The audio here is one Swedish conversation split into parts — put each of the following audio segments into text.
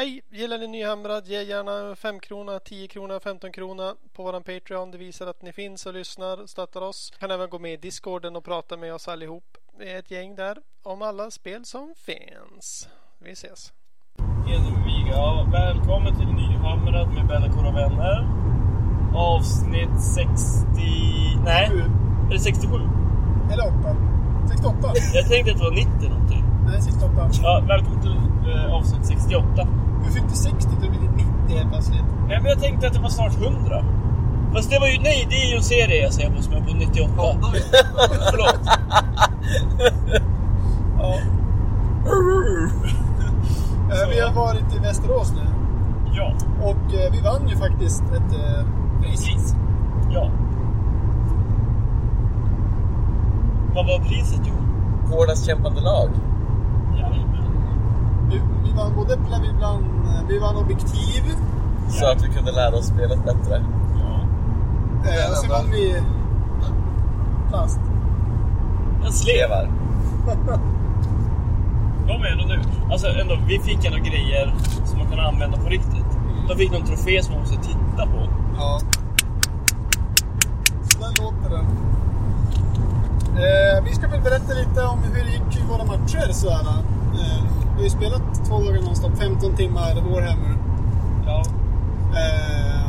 Hej! Gillar ni Nyhamrad? Ge gärna 5 krona, 10 krona, 15 krona på våran Patreon. Det visar att ni finns och lyssnar och stöttar oss. Kan även gå med i Discorden och prata med oss allihop. Vi är ett gäng där om alla spel som finns. Vi ses! Välkommen till Nyhamrad med Bellacor och vänner. Avsnitt 60... Nej, är det 67? Eller 8. 68. Jag tänkte att det var 90 någonting. Nej, 68. Ja, välkommen till eh, avsnitt 68. Du fyllde 60, du blir 90 helt plötsligt. Nej, men jag tänkte att det var snart 100. Fast det var ju, nej, det är ju en serie jag ser på som är på 98. Förlåt. Ja. Eh, Vi har varit i Västerås nu. Ja, Och eh, vi vann ju faktiskt ett eh, pris. pris. Ja. Vad var priset, Jo? Hårdast kämpande lag. Vi, vi vann både vi vann, vi vann objektiv. Så att vi kunde lära oss spelet bättre. Ja. Eh, och sen vann vi plast. En slev. Slevar. De är ändå nu. Alltså ändå, vi fick ändå grejer som man kan använda på riktigt. De fick någon trofé som man måste titta på. Ja. Så där låter den. Eh, vi ska väl berätta lite om hur det gick i våra matcher. Så här, eh, vi har ju spelat två dagar nonstop, 15 timmar Warhammer. Ja. Eh,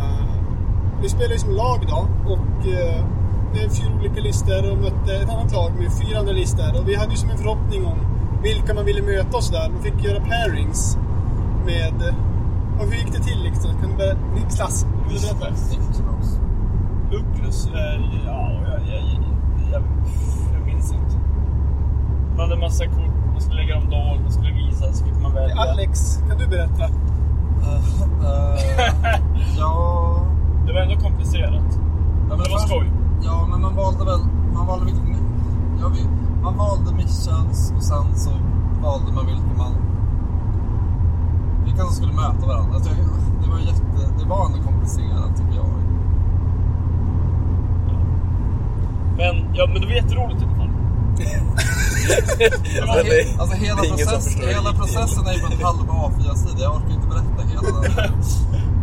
vi spelade ju som lag då och eh, det är fyra olika listor och mötte ett annat lag med fyra andra listor. Och vi hade ju som en förhoppning om vilka man ville möta och sådär. Man fick göra pairings med... Och hur gick det till liksom? Kan du börja... Niklas, vill du berätta? Ucklus, eh, ja, jag, jag, jag, jag, minns inte. Man hade massa kort, man skulle lägga dem dold, man skulle visa, så fick man välja. Alex, kan du berätta? ja, Det var ändå komplicerat. ja, men Det var först- skoj. Ja, men man valde väl... Man valde vilket... Jag vet, man valde missions och sen så valde man vilka man... Vilka som skulle möta varandra. Jag tycker, det var jätte... Det var ändå komplicerat tycker jag. Men, ja, men det var jätteroligt. Alltså, he, alltså hela, process, hela processen är ju på en halv A4-sida. Jag orkar inte berätta hela den.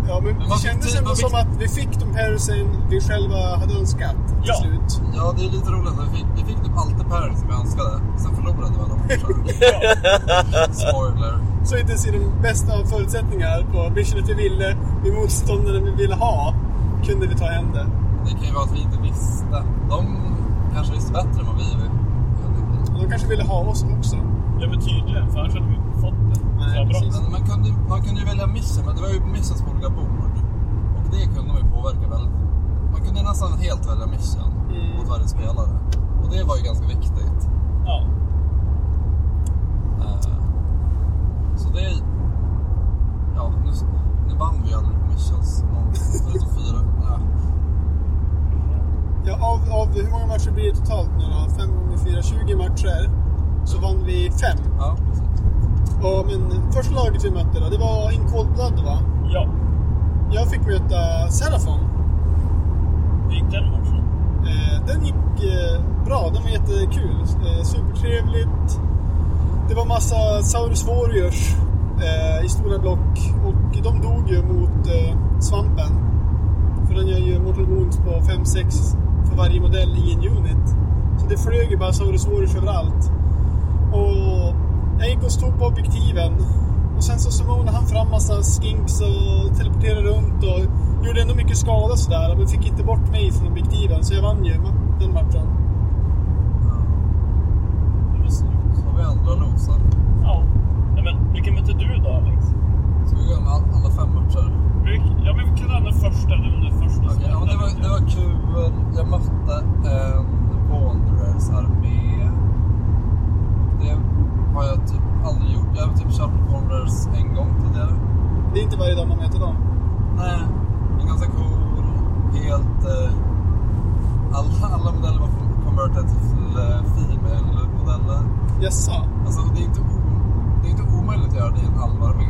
Ja, men Men det man kändes ändå som att vi fick de pairsen vi själva hade önskat till Ja. slut. Ja, det är lite roligt. Vi fick, vi fick typ alltid pairing som vi önskade. Sen förlorade vi alla matcher. Spoiler. Så inte ens i de bästa av förutsättningar på missionet vi ville, med motståndaren vi ville ha, kunde vi ta hem det. Det kan ju vara att vi inte visste. De kanske visste bättre än vad vi de kanske ville ha oss också. Ja, men tydligen, för annars hade vi inte fått det. Nej, så bra. man kunde, man kunde ju välja mission, men det var ju missions på olika bord. Och det kunde man ju påverka väldigt. Man kunde nästan helt välja mission Mm. mot varje spelare. Och det var ju ganska viktigt. Ja. Eh, Så det... Ja, nu, nu vann vi ju aldrig på missions. Förutom fyra. Ja, av, av hur många matcher blir det totalt nu då? 5 gånger 4, 20 matcher. Så vann vi fem. Ja, precis. Och, men första laget vi mötte då, det var In Cold Blood va? Ja. Jag fick möta Serafon. Det gick den matchen. Eh, den gick eh, bra, den var jättekul. Eh, supertrevligt. Det var massa Saurus Warriors eh, i stora block och de dog ju mot eh, svampen. För den gör ju Mortal Wounds på 5-6 för varje modell i en unit. Så det flög ju bara Saurus Warriors överallt. Och jag gick och stod på objektiven. Och sen så summonade han fram massa skinks och teleporterade runt och gjorde ändå mycket skada sådär. Men fick inte bort mig från objektiven. Så jag vann ju den matchen. Det var snyggt. Så har vi andra losar. Ja. ja men, vilken mötte du då, Alex? Gå med all- alla fem matcher? Ja, men vi kan ha den första. Den där första. Okej, ja, men det, var, det var kul. Jag mötte en Wanderers armé. Det har jag typ aldrig gjort. Jag har typ kört Wanderers en gång tidigare. Det är inte varje dag man möter dem. Nej, en ganska cool, helt... Eh, alla, alla modeller var converted till eh, female-modeller. Jaså? Alltså, det är, inte det är inte omöjligt att göra det i en halv armé.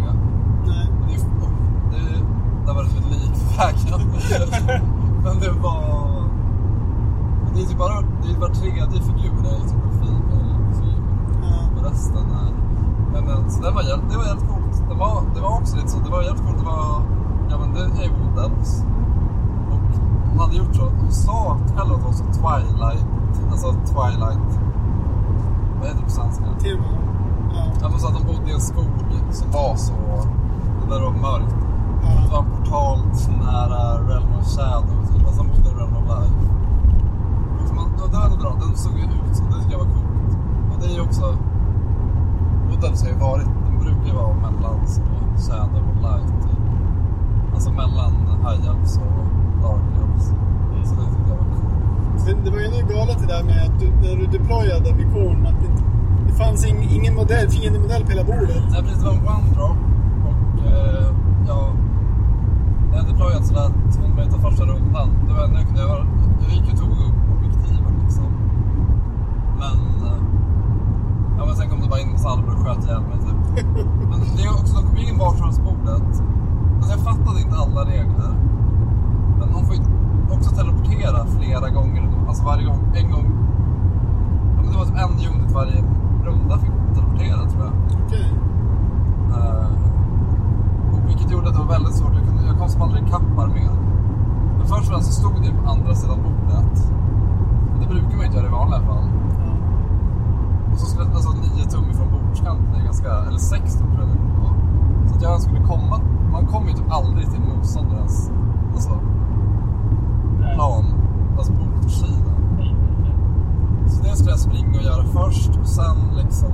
Nej. Det, är, det, var det ett lik på vägen. Men det var... Det är typ bara, det är bara tredje figur det är typ en female-figur. Ja. Och resten är... Men, så det var, jävligt- det var helt coolt. Det var, det var också lite så var jävligt coolt. Det var, ja men det är Wood Elves. Och hon hade gjort så, hon sa själv att hon såg Twilight, alltså Twilight, vad heter det på svenska? Tema. Ja. Ja men så att de bodde i en skog som var så, det var mörkt. Det Ja. var en portal till nära Realm of Shadow, typ. Fast de bodde i Realm of Light. Och man, det var ändå bra, den såg ju ut så, det tycker jag var coolt. Och det är ju också, Woodlands har ju varit, de brukar ju vara mellan så, Shadow och Light. Typ. Alltså mellan High Elves och Dark Elves. Så det tyckte jag var coolt. Sen, det var ju nu galet det där med att du, när du deployade korn, att det, det fanns ing, ingen modell, fiendemodell på hela bordet. Nej precis, det var en one drop. Eh, ja, jag deployat så lät hon mig ta första rundan. Det var när jag kunde göra, jag gick och tog upp objektiven liksom. Men, eh, ja men sen kom det bara in salvor och sköt ihjäl mig typ. Men det är också, de kom in vardagsbordet. Alltså jag fattade inte alla regler. Men hon får ju också teleportera flera gånger. Alltså varje gång, en gång. Ja, men det var typ en unit varje runda fick teleportera tror jag. Okej. Eh, och vilket gjorde att det var väldigt svårt. Jag, kunde, jag kom som aldrig ikapp armén. Men först och främst så stod det på andra sidan bordet. Det brukar man ju inte göra i vanliga fall. Och så skulle alltså 9 tum ifrån bordskanten, är ganska, eller 6 tum tror jag det var. Så att jag skulle komma, man kommer ju typ aldrig till motståndarens alltså, Nej. plan, alltså bordssida. Så det skulle jag springa och göra först och sen liksom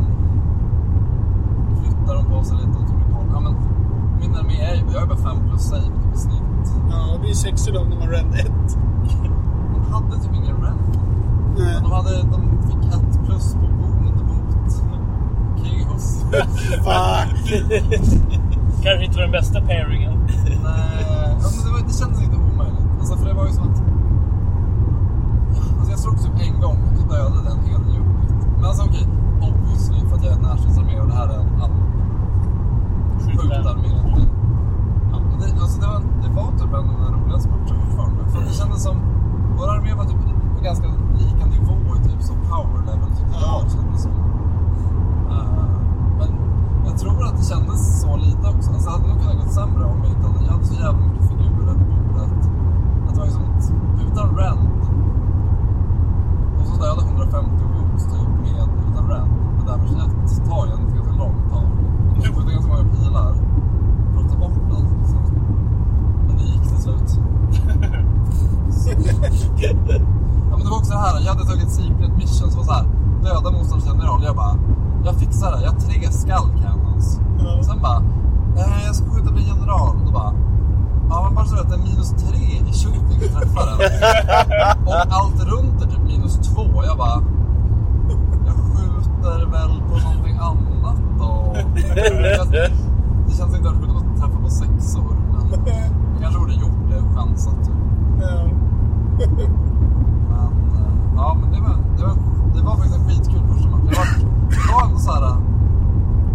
flyttar de på sig lite och tog koll. Ja, men min armé är ju, jag är bara 5 plus save typ i snitt. Ja, det blir ju 60 då när man rädd ett. De hade typ ingen rent. Nej. De, hade, de fick ett plus på bond mot Chaos. Fuck! Kanske inte var den bästa pairingen. Nej, ja, men det, var, det kändes inte omöjligt. Alltså, för det var ju som att... Alltså, jag slogs typ en gång och dödade en hel unit. Men alltså okej, obviously för att jag är en närstridsarmé och det här är en annan skjutarmé. Men, ja, men det, alltså, det, var, det var typ en av de roligaste matcherna fortfarande. För det kändes som... Vår armé var typ på ganska lika nivå i typ så power level tyckte jag det kändes som. Eh, men jag tror att det kändes så lite också. Alltså, det hade nog kunnat gått sämre om jag inte hade... Jag hade så jävla mycket figurer på bordet. Att det var liksom ett, utan rend. Och så dödade 150 wounds typ med utan rend. Med damage 1 tar ju ett ganska långt tag. Du skjuter ganska många pilar för att ta bort allt. Liksom. Men det gick till slut. Ja, men det var också det här, jag hade tagit secret mission som var så här, döda motståndarens general. Jag bara, jag fixar det. Jag har tre skull cannons. Ja. Sen bara, eh, jag ska skjuta bli general. Då bara, ja men bara så att det är minus tre i shooting träffar den. och allt runt är typ minus två. Jag bara, jag skjuter väl på någonting annat då. Jag, det känns inte att skjuta på träffa på sexor. Men jag kanske borde gjort det och chansat typ. Ja. Men, eh, ja, men det var, det var, det var faktiskt en skitkul första match. Jag var, det var ändå så här...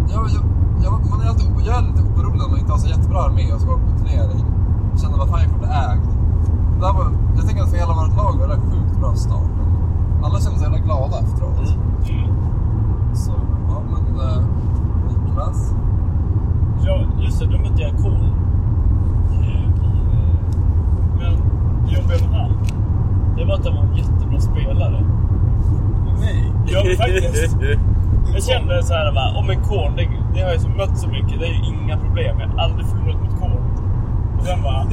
Jag, jag, jag, man är alltid, jag är lite orolig när man inte har så jättebra armé och ska åka på turnering. Jag kände, vad fan, jag kommer bli ägd. Det där var, jag tänker att för hela vårt lag var det en sjukt bra start. Alla kände sig jävla glada efteråt. Mm. Så, ja men... Eh, Niklas? Ja, just det. Då mötte jag Kol. Men det jobbiga med han, det var att han var en jättebra spelare. Nej. Ja, faktiskt. Jag kände så här bara, om en korn, det, det har jag så mött så mycket, det är ju inga problem. Jag har aldrig förlorat mot korn. Och sen bara,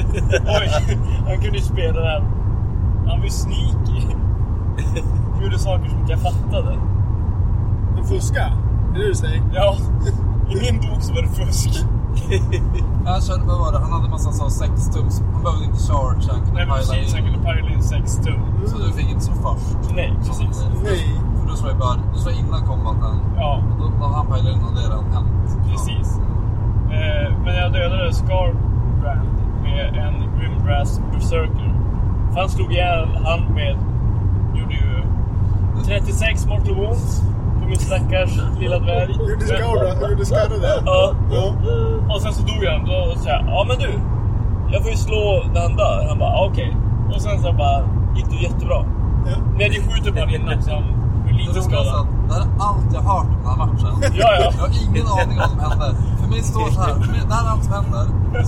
oj, han kunde ju spela det här. Han var ju sneaky. Han gjorde saker som inte jag fattade. De fuskar? Är det det du säger? Ja, i min bok så var det fusk. Han körde, vad var det? Han hade massa så sex tums. Han behövde inte charge. Han kunde Nej pila precis, han in. kunde pajla in 6 tum. Så du fick inte slå först. Nej, precis. Nej. För du slår ju bara, du slår innan kombaten. Ja, Och då, när han pajlar in och det redan hänt. precis. Eh, men jag dödade Scarbrand med en Grimbrass Berserker. För han slog ihjäl han med... Gjorde ju 36 mortal wounds min stackars lilla dvärg. Gjorde skada, gjorde skada där? Ja. Ja. Och sen så dog han. Då sa jag, ja men du. Jag får ju slå när han dör. Han bara, "Ja, okej. Och sen så bara, gick det jättebra. Ja. Ni hade ju skjutit på honom innan så han blev Det lite är skadad. det här är allt jag har hört om den här matchen. Ja, ja. Jag har ingen aning om vad som hände. För mig står så här, för mig, där allt händer.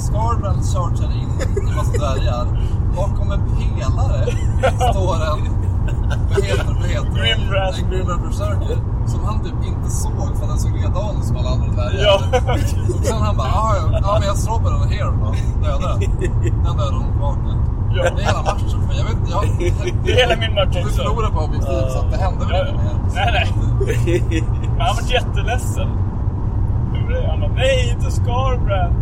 Scarbrand chargear in i massa dvärgar. Bakom en pelare står en, vad heter vad heter det? Grimbrass. En Berserker. Som han typ inte såg för att den såg likadan ut som alla andra dvärgar. Ja. Och sen han bara, "Ah, ja, ja men jag slår på den här då. Dödar den. Den dödar hon tillbaka. Ja. Det är hela matchen för mig. Jag vet jag... Det är hela min match också. förlorade på objektiv så att det hände väl Ja, mer. nej, nej. Men han var jätteledsen. Han bara, nej inte Scarbrand.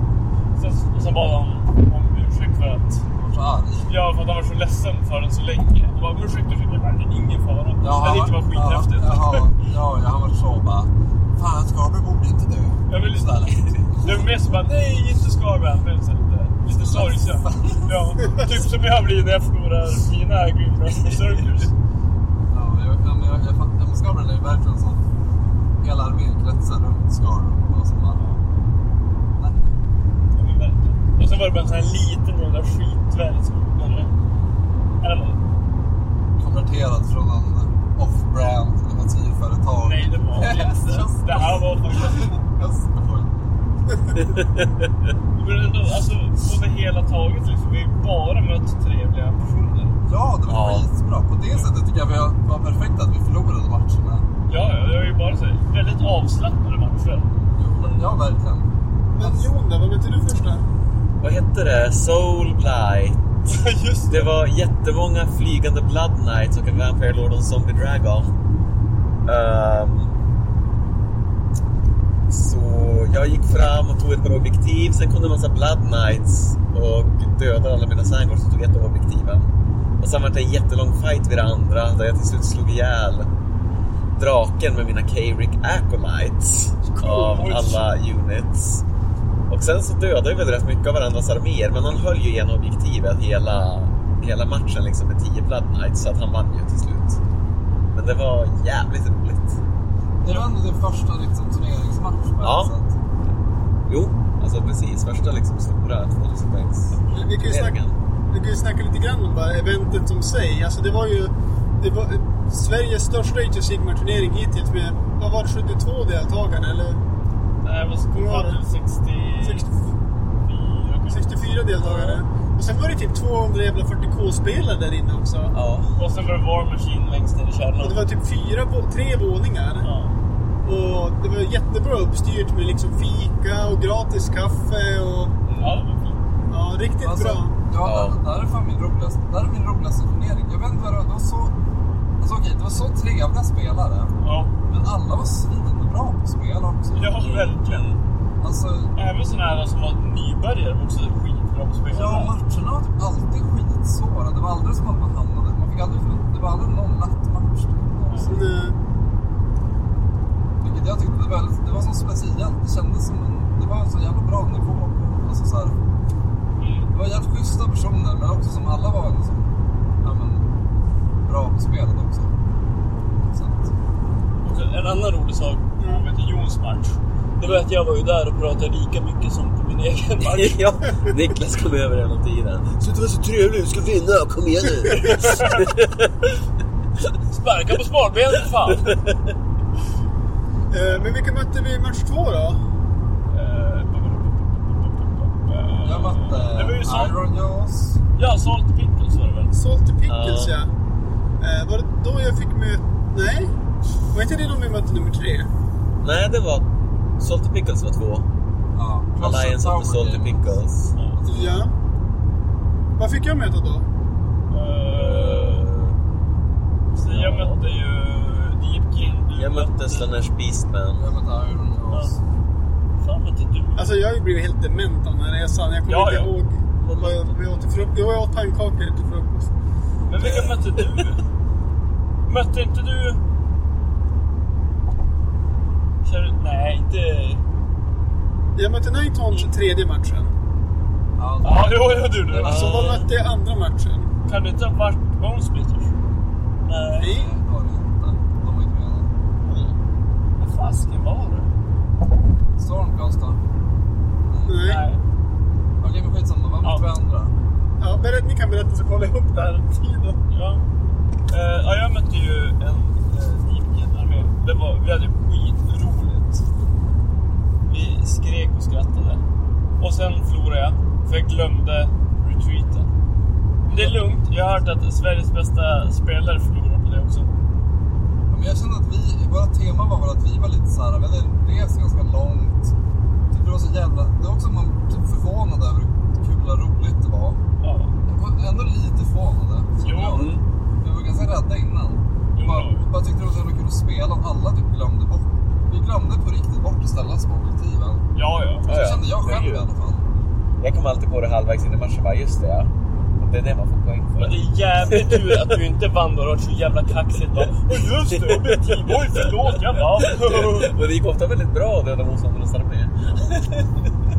Sen, sen bad han om ursäkt för att, Jag arg. ja, för att han var så ledsen för den så länge. Han bara, ursäkta, ursäkta. Jag bara, det är ingen fara. Ja, det tyckte var skithäftigt. Ja, ja, ja, ja, han var så bara... Fan, Scarberg borde inte dö. Jag vill Sådär lite. Det var mer så bara, nej inte Scarbrand. Men så lite, lite sorgsen. Ja, typ som jag blir när jag förlorar mina Berserkers. Ja, jag, ja, men jag, jag fattar. Men Scarberg är ju verkligen så. Hela armén kretsar runt Scarberg. Och så bara... Nej. Ja, men verkligen. Och sen var det bara en sån här liten jävla skitdvärg som... Eller, eller, Konverterad från en off-brand miniatyrföretag. nej, det var det inte. Det här var faktiskt... Men ändå, alltså på det hela taget liksom. Vi har ju bara mött trevliga personer. Ja, det var Ja. skitbra. På det sättet tycker jag vi har- var perfekt att vi förlorade matcherna. Ja, ja, det var ju bara så här, väldigt avslappnade matcher. Jo, Ja, verkligen. Men Jon vad mötte du först där? Vad hette det? Soul Blight. Just Det var jättemånga flygande Blood Knights och en Vampire Lord och en Zombie Dragon. Ehm, så jag gick fram och tog ett par objektiv. Sen kom det en massa Blood Knights och dödade alla mina Sangors och tog ett av objektiven. Och sen var det en jättelång fight vid det andra där jag till slut slog ihjäl draken med mina K-Rick Acolytes av alla units. Och sen så dödade vi väl rätt mycket av varandras arméer, men han höll ju igen objektivet hela, hela matchen liksom med 10 Blood Knights, så att han vann ju till slut. Men det var jävligt roligt. Det var ändå din första liksom, turneringsmatch på Ja. sätt. Jo, alltså precis. Första liksom stora 2000 poängs Vi kan ju snacka, vi kan ju snacka lite grann om bara eventet som sig. Alltså det var ju det var Sveriges största Age of Sigmar-turnering hittills med, vad var det, 72 deltagare eller Nej, vad kom Ja, man till 60... 60, 64, 64 deltagare. Och sen var det typ 200 jävla 40k-spelare där inne också. Ja. Och sen var det War Machine längst ner i Och det källaren. var typ fyra, tre våningar. Ja. Och det var jättebra uppstyrt med liksom fika och gratis kaffe och ja, det var fint. ja, riktigt Alltså, bra. ja, Ja. Det där är fan min roligaste, det där är min roligaste turnering. Jag vet inte vad det var. Det var så... Alltså okej, det var så trevliga spelare. Ja, Men alla var svinbra på spel också. ja verkligen. Alltså, Även sådana här som var nybörjare var också skitbra på spel. ja, matcherna var typ alltid skitsvåra. Det var aldrig som att man hamnade... Man fick aldrig... Det var aldrig någon lätt match. Så det, Vilket jag tyckte det var, det var så speciellt. Det kändes som en... Det var en så jävla bra nivå. Alltså så här, Mm. det var jävligt schyssta personer, men också som alla var liksom, ja, men, bra på spelet också. Så att, en annan rolig sak med till Jons match. Var att jag var ju där och pratade lika mycket som på min egen match. ja, Niklas kom över hela tiden. Sluta vara så trevlig, du ska vinna, kom igen nu. Sparka på smalbenet för fan! eh, men vilka mötte vi i match två då? Eh, jag mötte Det var ju så. Iron Jaws. Ja, Salt Pickles var det väl? Salty Pickles ja. Eh, var det då jag fick möta... Nej? Var inte det de vi mötte nummer tre? Nej, det var... Salty Pickles var två. Ja, Alliance of the Salty Games. Pickles. Ja. Vad fick jag möta då? Eh, Så jag mötte ju Deepkin. Du Jag mötte Slanesh Beastman. Jag mötte Iron Jaws. Fan mötte du? Alltså jag har ju blivit helt dement av den här resan. Jag kommer Ja, inte ja. ihåg vad jag, vad jag åt till frukost. Jo, jag åt pannkakor till frukost. Men vilka mötte du? mötte inte du... Kör... Nej, inte... Jag mötte Nighthorns tredje matchen. Ja, Ja, jo, jo du. du. Så vad mötte jag andra matchen? Kan det inte ha varit Bone Splitters? Nej. Nej. det var det inte. De var inte med. Vad fasiken var det? Stormcast då? Nej. Nej. Okej, men skitsamma. Vad mötte Ja. vi andra? Ja, berätt, ni kan berätta så kollar jag upp det här tiden. Ja. Eh, ja, jag mötte ju en uh, Deepkin-armé. Det var, vi hade skitroligt. Vi skrek och skrattade. Och sen förlorade jag, för jag glömde retreaten. Men det är lugnt. Jag har hört att Sveriges bästa spelare förlorar på det också. Ja, Men jag kände att vi, våra tema var väl att vi var lite såhär, vi hade rest ganska långt. Det var så jävla, det var också man typ förvånad över hur kul och roligt det var. Ja. Jag var ändå lite förvånade. Jo. Jag. Vi var ganska rädda innan. Jo. Bara, bara tyckte det var så jävla kul att spela och alla typ glömde bort. Vi glömde på riktigt bort att ställa oss på objektiven. Ja, ja. Så Ja, ja. kände jag själv i alla fall. Jag kom alltid på det halvvägs in i matchen bara, just det ja. Och det är det man får poäng för. Men det är jävligt tur att du inte vann då. Det var så jävla kaxigt. Bara, Oj, just det, objektiv. Oj, förlåt, jag vann. Och det gick ofta väldigt bra att döda motståndarnas armé.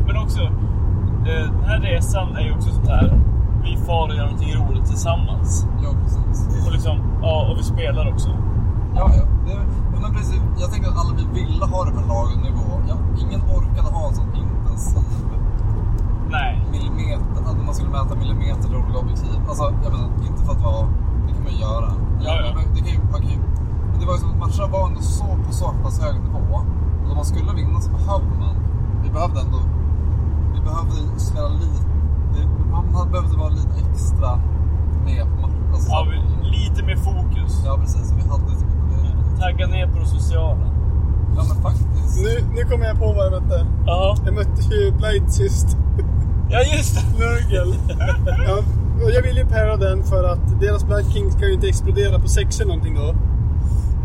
Men också, eh, den här resan är ju också sånt här. Vi far och gör någonting roligt tillsammans. Ja, precis. Och liksom, ja, och vi spelar också. Ja, ja. Det, ja, men precis. Jag tänker att alla vi ville ha det på en lagom nivå. Ja, ingen orkade ha en sån intensiv Nej. millimeter, att man skulle mäta millimeter i olika objektiv. Alltså, jag menar, inte för att vara... Det kan man ju göra. Ja, ja. Men Det kan ju, man kan ju, men det var ju så att matcherna var ändå så på så pass hög nivå. Och om man skulle vinna så behövde man... Vi behövde ändå... Vi behövde spela lite... Man hade- behövde vara lite extra med på matchen. Alltså, Ja, lite mer fokus. ja, precis. Vi hade typ. Tagga ner på det sociala. Ja, men faktiskt. Nu, nu kommer jag på vad jag mötte. Ja, Jag mötte ju Blight sist. ja just det. Nurgle. ja, och jag ville ju para den för att deras Blight King ska ju inte explodera på sex eller någonting då.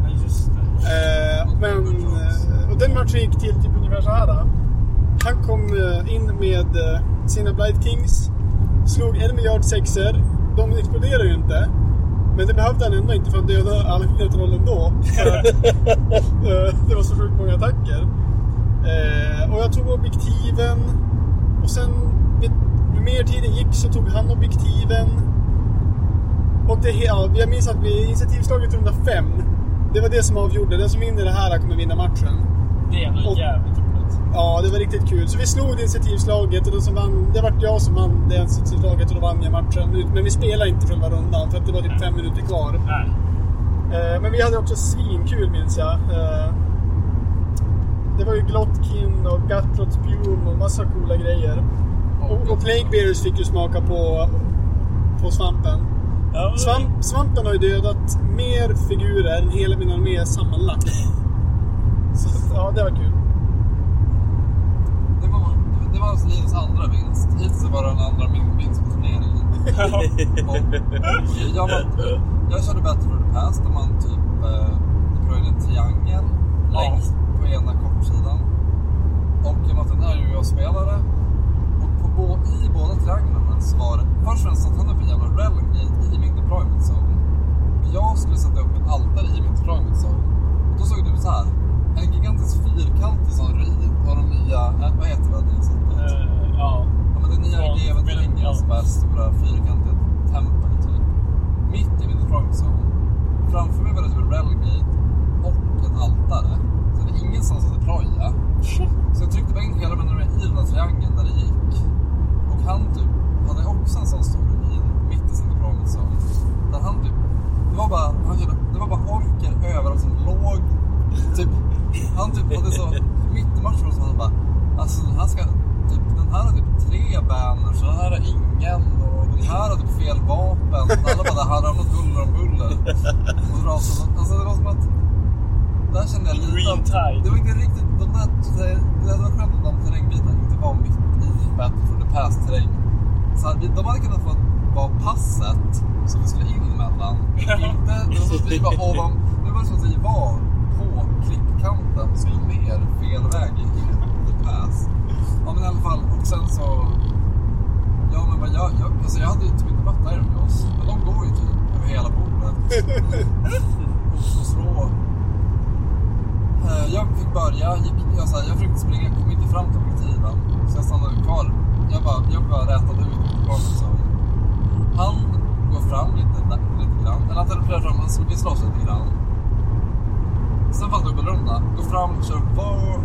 Ja, just det. Eh, men, eh, och den matchen gick till typ ungefär så här. Han kom eh, in med eh, sina Blight Kings, slog en miljard sexer. De exploderade ju inte. Men det behövde han ändå inte för att döda alla mina troll ändå. Att, eh, det var så sjukt många attacker. Eh, och jag tog objektiven. Och sen, ju mer tiden gick så tog han objektiven. Och det, ja, jag minns att vi initiativslaget runda fem. Det var det som avgjorde. Den som vinner det här kommer vinna matchen. Det är Och- jävligt roligt. Ja, det var riktigt kul. Så vi slog det initiativslaget och den som vann, det var jag som vann det initiativslaget och då vann jag matchen. Men vi spelade inte själva rundan för att det var typ fem minuter kvar. Nej. Eh, men vi hade också svinkul minns jag. Eh, det var ju Glotkin och Gatlot Spume och massa coola grejer. Och, och Plague Bears fick ju smaka på, på svampen. Ja, Svamp, svampen har ju dödat mer figurer än hela min armé sammanlagt. Så ja, det var kul. Det var, alltså Linus andra vinst. Hittills var det den andra min vinst på turneringen. Och jag, var, jag körde Battle for the Past där man typ eh, in en triangel längst på ena kortsidan. Och jag mötte en RUO-spelare. Och på, bå- i båda trianglarna så var det... Först och främst satte han upp en jävla Gate i min deployment zone. Och jag skulle sätta upp ett altare i min deployment zone. Och då såg det ut så här. En gigantisk fyrkantig sån rid av de nya... Äh, vad heter det? det? Eh, ja. Ja, men det nya Ja, GW-terrängen ja. som är stora fyrkantiga tempel typ. Mitt i min zone. Framför mig var det typ en railgate och ett altare. Så det är ingenstans att deploya. Så jag tryckte bara in hela armé i den där triangeln där det gick. Och han typ hade också en sån stor ruin mitt i sin zone. Där han typ, det var bara, han körde, det var bara orker överallt som låg. Typ, han typ hade så, mitt i matchen så han bara, alltså den här ska, typ, den här har typ tre banners och den här har ingen och den här har typ fel vapen. Alla bara, det här har något huller om buller. Och så, alltså det var som att, där kände jag lite Green tide. Det var inte riktigt, de där, det hade varit skönt om de terrängbitarna inte var mitt i Battle for the Past-terräng. Så de hade kunnat få vara passet som vi skulle in mellan. Inte, det var som att vi var ovan, det var som att vi var och skulle ner fel väg the pass. Ja men i alla fall, och sen så... Ja men vad jag, jag, alltså jag hade ju typ inte mött Iron Jaws, men de går ju typ över hela bordet. och, slå Eh, Jag fick börja, gick, jag, så här, jag försökte springa, kom inte fram till objektiven. Så jag stannade kvar. Jag bara, jag bara rätade ut så. Han går fram lite, lite grann. Eller han teleporterar fram, han slår- lite grann. Sen han dubbelrunda. Går fram, kör var,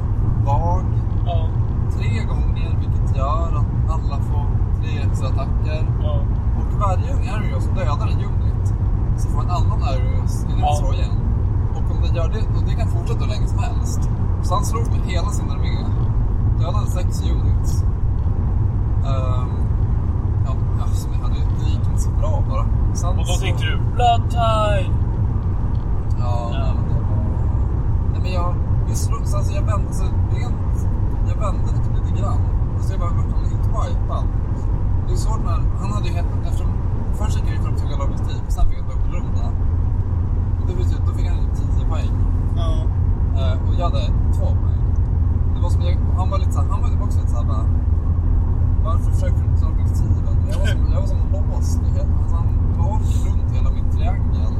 vag Ja. tre gånger, vilket gör att alla får tre attacker. Ja. Och varje area som dödar en unit så får en annan area unit Ja. slå igen. Och om den gör det, och det kan fortsätta hur länge som helst. Så han slog med hela sin armé. hade sex units. Ehm, ja, alltså, jag hade, det gick inte så bra bara. Sen Och då så- tänkte du Blood Tide! Ja, Ja. men var... Nej men jag... Vi slog, så alltså jag vände så rent... Jag vände lite, lite grann. Alltså jag bara vart inte wipad. Det är svårt när... Han hade ju hett... Eftersom... Först gick jag ju för att tugga objektiv, sen fick jag en dubbelrunda. Och det betyder, då fick han ju 10 poäng. Ja. Eh, och jag hade 2 poäng. Det var som jag, han var lite såhär, han var typ också lite såhär bara... Varför försöker du inte ta objektiven? Jag var som, jag var som låst. Alltså han var runt hela min triangel.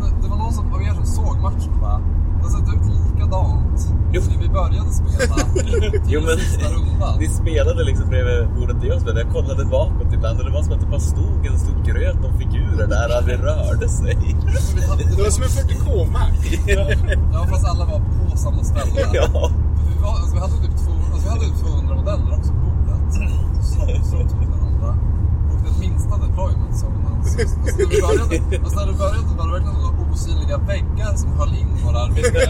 Vet inte, det var någon som, av er som såg matchen. Det har sett ut likadant Jo. när vi började spela till Jo, men- sista rundan. Ni spelade liksom bredvid bordet där jag spelade. Jag kollade bakåt ibland och det var som att det bara stod en stor gröt om figurer där och aldrig rörde sig. Hade- Det var som en 40K-Mac. Ja, fast alla var på samma ställe. Ja. Vi, var, alltså, vi hade typ två, alltså, vi hade typ 200 modeller också på bordet. Så mot varandra. Och den minsta deployment zonen. Så, alltså, när vi började, alltså, när det började var det verkligen så osynliga väggar som höll in våra arbetare.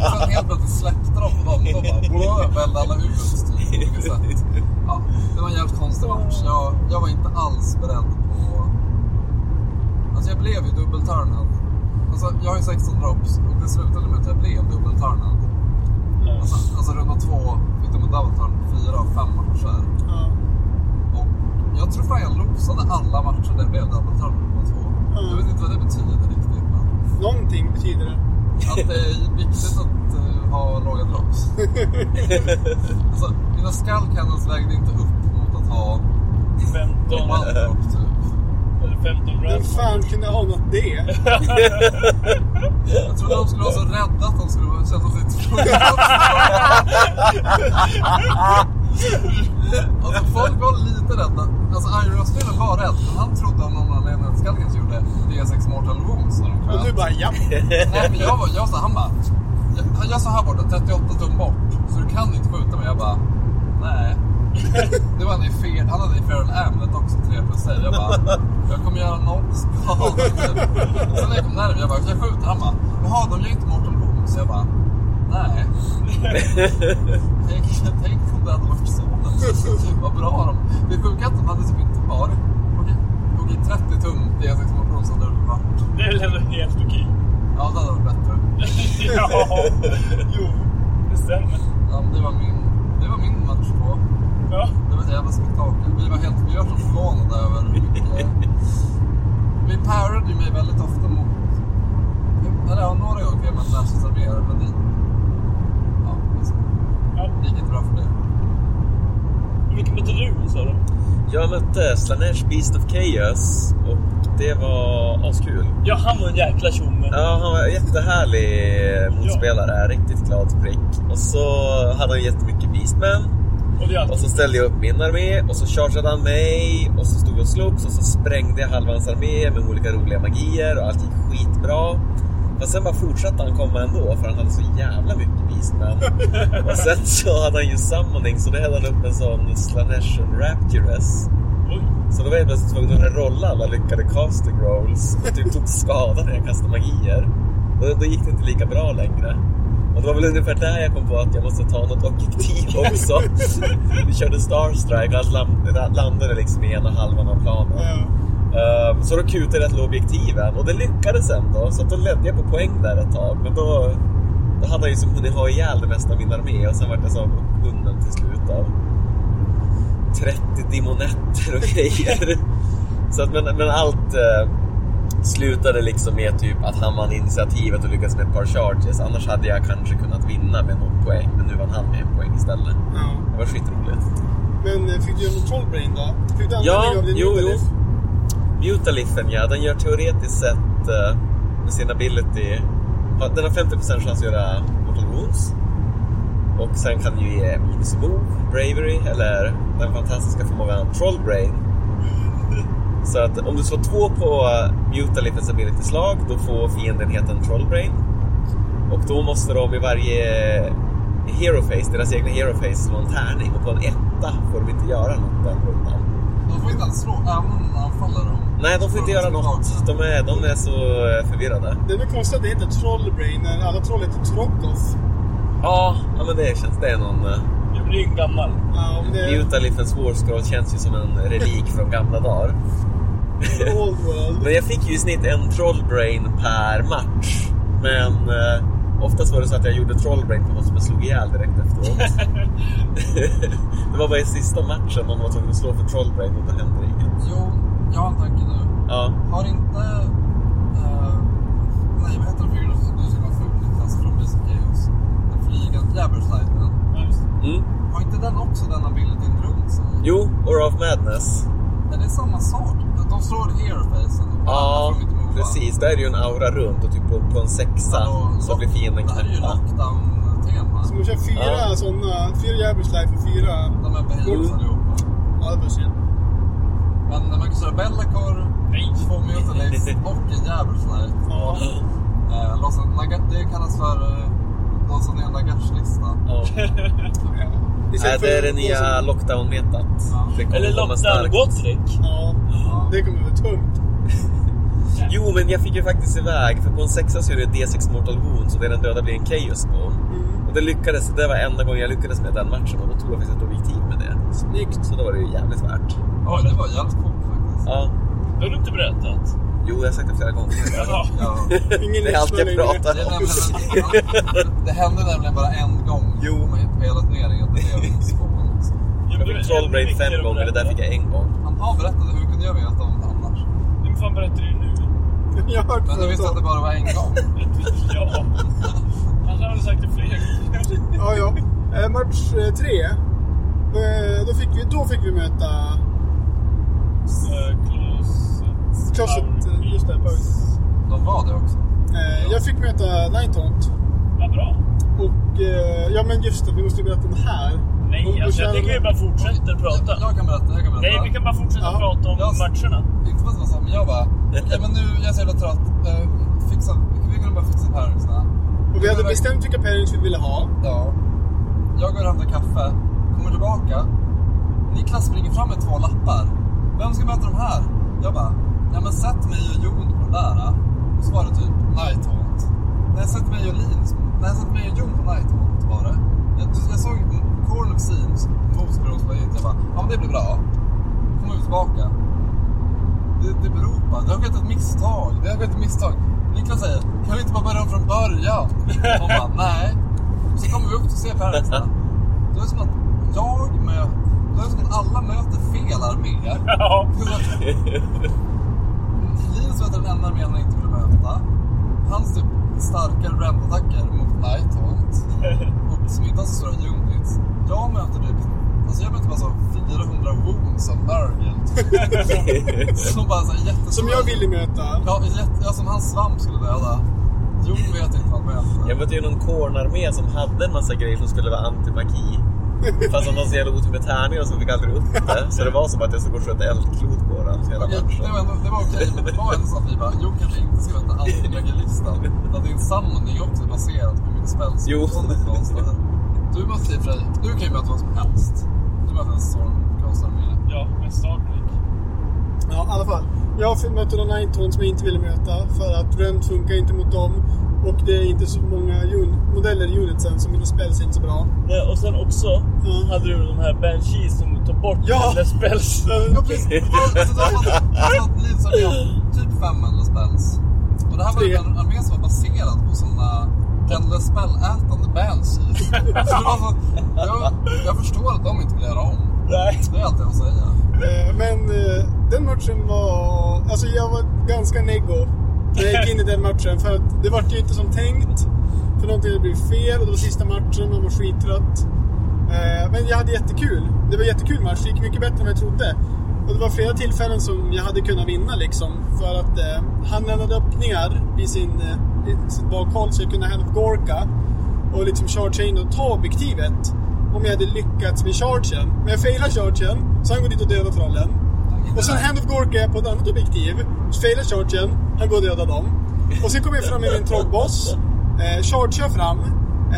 Och sen helt plötsligt släppte de på dem då bara vällde alla typ, olika sätt. Ja, det var en jävligt konstig match. Jag, jag var inte alls beredd på... Alltså jag blev ju dubbelturnad. Alltså, jag har ju 16 drops och det slutade med att jag blev dubbelturnad. Alltså, alltså runda två fick de en double turn på fyra av fem matcher. Jag tror fan jag losade alla matcher där det blev double turn på två. Jag vet inte vad det betyder riktigt. Men Någonting betyder det. att det är viktigt att eh, ha låga drops. alltså, mina skull cannons vägde inte upp mot att ha 15, one drop typ. eller 15 Vem rand. fan kunde anat det? Jag trodde de skulle vara så rädda att de skulle känna sig tvungna Alltså folk var lite rädda. Alltså Iron var rädd, men han trodde av någon anledning att Skalkens gjorde D6 Mortal Wounds när de Och du sköt. bara ja. Nej men jag var, jag här, han bara... Jag, jag sa här borta, 38 tum bort, så du kan inte skjuta mig. Jag bara, nej. Det var han i fel, han hade i Feral Amlet också, 3 plus save. Jag bara, jag kommer göra noll skada. sen när jag kom närmare, jag bara, jag skjuter. Han bara, jaha, de gör inte Mortal Wounds. Jag bara, nej. tänk, tänk om det hade varit så. Typ, vad bra de... Det sjuka är att de hade typ inte varit... Okej, okej 30 tum, det är liksom Mortal Wounds hade det varit. Det är väl ändå helt okej. Ja, det hade varit bättre. ja, jo, det stämmer. Ja, men det var min, det var min match två. Ja. Det var ett jävla spektakel. Vi var helt, vi var så förvånade över hur mycket... Vi parade ju mig väldigt ofta mot... Eller ja, några gånger jag möta Nashens arméer, men det... Ja, ja. det gick inte bra för det. Vilken mötte du, sa du? Jag mötte Slanesh Beast of Chaos och det var askul. Ja, han var en jäkla tjomme. Ja, han var en jättehärlig motspelare. Riktigt glad prick. Och så hade han jättemycket Beastmen. Och Och så ställde jag upp min armé och så chargeade han mig och så stod vi och slogs och så sprängde jag halva hans armé med olika roliga magier och allt gick skitbra. Men sen bara fortsatte han komma ändå för han hade så jävla mycket beastmen. och sen så hade han ju summoning så då hällde han upp en sån Slanesh Rapturous. Oj. Så då var jag plötsligt tvungen att rolla alla lyckade casting rolls och typ tog skada när jag kastade magier. Då, då gick det inte lika bra längre. Och det var väl ungefär där jag kom på att jag måste ta något objektiv också. Vi körde Starstrike och allt landade liksom i ena halvan av planen. Ehm, så då kutade jag till objektiven och det lyckades ändå. Så då ledde jag på poäng där ett tag. Men då, då hade jag ju som hunnit ha ihjäl det mesta av min armé och sen vart jag så upphunnen till slut av 30 demonetter och grejer. så att, men, men allt eh, slutade liksom med typ att han vann initiativet och lyckades med ett par charges. Annars hade jag kanske kunnat vinna med någon poäng. Men nu vann han med en poäng istället. Ja. Det var skitroligt. Men eh, fick du göra någon trollbrain då? Fick du Ja, användning av din jo, jo. Mutaliffen ja, den gör teoretiskt sett eh, med sin ability... Den har 50% chans att göra Mortal Wounds. Och sen kan den ju ge minus move, bravery eller den fantastiska förmågan Troll Brain. Så att om du slår två på Mutaliffens ability-slag då får fiendenheten Troll Brain. Och då måste de i varje Hero Face, deras egna Hero Face, slå en tärning. Och på en etta får de inte göra något den rundan. De får inte ens slå, anfaller dem. Nej, de får inte göra något. De är, de är så eh, förvirrade. Det är nog konstigt att det heter trollbrain när alla troll heter Troggoth. Ja, ja men det känns... Det är någon... Uh, Du blir ju gammal. Ja, det Mutalifens Warscroll känns ju som en relik från gamla dagar. Old World. Men jag fick ju i snitt en trollbrain per match. Men eh, oftast var det så att jag gjorde trollbrain på något som jag slog ihjäl direkt efteråt. det var bara i sista matchen man var tvungen att slå för trollbrain och då hände det inget. Jo, jag har en tanke nu. Ja, Har inte... eh, nej, vad heter den figuren som du ska vara full Niklas från Basic Chaos? Den flygande det. mm. Har inte den också den abilityn runt sig? Jo, Aura of Madness. Är det samma sak? De slår airfacen och Ja, precis. Där är det ju en aura runt och typ på, på en sexa Hallå, så blir fienden Det här är ju knäppa. lockdown-tema. Så man kör fyra Ja. sådana, fyra Jabberslide för fyra... De är behemoths Mm. allihopa. Ja, det blir synd. Men när man kan köra Bellacore, två Mutalists och en Jabberslide. Ja. Eh, Naga- det kallas för eh, låtsas ner Nagash-lista. Ja. Istället Nej, det är det nya lockdown-metat. Ja. Det kommer Eller komma Lockdown starkt. Godric. Ja, Ja. det kommer bli tungt. Jo, men jag fick ju faktiskt iväg, för på en sexa så är det D6 Mortal Wounds och det den döda blir en Chaos på. Mm. Och det lyckades, det var enda gången jag lyckades med den matchen och då tog jag faktiskt ett objektiv med det. Snyggt. Så då var det ju jävligt värt. Oj, det var jävligt coolt faktiskt. Ja, Det har du inte berättat. jo jag har sagt det flera gånger. Jaha. Ja. Ingen Det är allt jag pratar Det, om. det hände nämligen bara en gång Jo. på hela turneringen. Det. Jag fick Trollbraid fem gånger, det där fick jag en gång. Han har berättat hur kunde jag veta om det annars? Hur fan berättar du nu? Jag har hört Men du visste att det bara var en gång? Ja. Han hade sagt det fler gånger. Ja, ja. Eh, match eh, tre. Eh, då, fick vi, då fick vi möta Eh, Closet. Closet, just det. De var det också. Eh, jag fick möta Ninetaunt. Vad bra. Och eh, ja men just det, vi måste ju berätta om det här. Nej, alltså jag tänker vi bara fortsätter prata. Jag, jag kan berätta, jag kan berätta. Nej, vi kan bara fortsätta Ja. prata om Jag- matcherna. Inte för att vara så, men jag bara... Okej, men nu, jag är så jävla trött. Uh, fixa, vi kunde bara fixa paringsna. Och vi hade bestämt vilka pairings vi ville ha. Ja. Jag går och hämtar kaffe, kommer tillbaka. Niklas springer fram med två lappar. Vem ska möta de här? Jag bara, ja men sätt mig och Jon på den där. Och så var det typ Nighthaunt. Nej, sätt mig och Linus. Nej, sätt mig och Jon på Nighthaunt var det. Jag, jag såg Cornock Seams, Mosbros på Jag bara, ja men det blir bra. Kommer vi tillbaka. Det, det beror på, det har skett ett misstag. Det har skett ett misstag. Niklas säger, kan vi inte bara börja om från början? De bara, nej. Så kommer vi upp till C-Parentsna. Då är det som att jag möter... Då är det som att alla möter fel armé. Ja. Det Linus möter den enda armén han inte vill möta. Hans typ starkare rent-attacker mot Nighthaunt. Och har så stora units. Jag möter typ... Alltså jag möter bara så 400 wounds av Nurgle. som bara så jättestora... Som jag ville möta. Ja, jätte, ja, som hans svamp skulle döda. Jon vet inte vad han möter. Jag mötte ju någon kornarmé som hade en massa grejer som skulle vara antimagi. Fast han var så jävla otur med tärningar så fick aldrig upp det. Så det var som att jag stod och sköt eldklot på den hela matchen. det var, ändå, det var okej, men det var ändå så att vi bara, jo kanske inte ska veta antimagi-listan. Att din också är baserad på hur mycket spells Jo. Du möter i och för sig, du kan ju möta vad som helst. Du möter en stormkastararmé. Ja, med Startbreak. Ja, i alla fall. Jag möta någon Ninetaunt som jag inte ville möta. För att Rönt funkar inte mot dem. Och det är inte så många modeller i unitsen som mina spells är inte så bra. Nej, och sen också Ja. hade du de här Banshees som tog bort Ja. alla spells. Ja precis, alltså då Leeds armé typ 500 spells. Och det här var en armé som var baserad på sådana Endless spell-ätande banshees. Så det var så, jag, jag förstår att de inte vill göra om. Nej. Det är allt jag säga. Eh, Men eh, den matchen var... Alltså jag var ganska neggo när jag gick in i den matchen. För att det var ju inte som tänkt. För någonting hade blivit fel och det var sista matchen. Man var skittrött. Eh, Men jag hade jättekul. Det var en jättekul match. Det gick mycket bättre än vad jag trodde. Och det var flera tillfällen som jag hade kunnat vinna liksom. För att eh, han lämnade öppningar i sin, eh, sitt bakhåll så jag kunde hand of Gorka. Och liksom chargea in och ta objektivet. Om jag hade lyckats med chargen. Men jag failade chargen, så han går dit och dödar trollen. Och sen hand of Gorka på ett annat objektiv. Failar chargen, han går och dödar dem. Och sen kommer jag fram med min trollboss. Eh, chargear fram.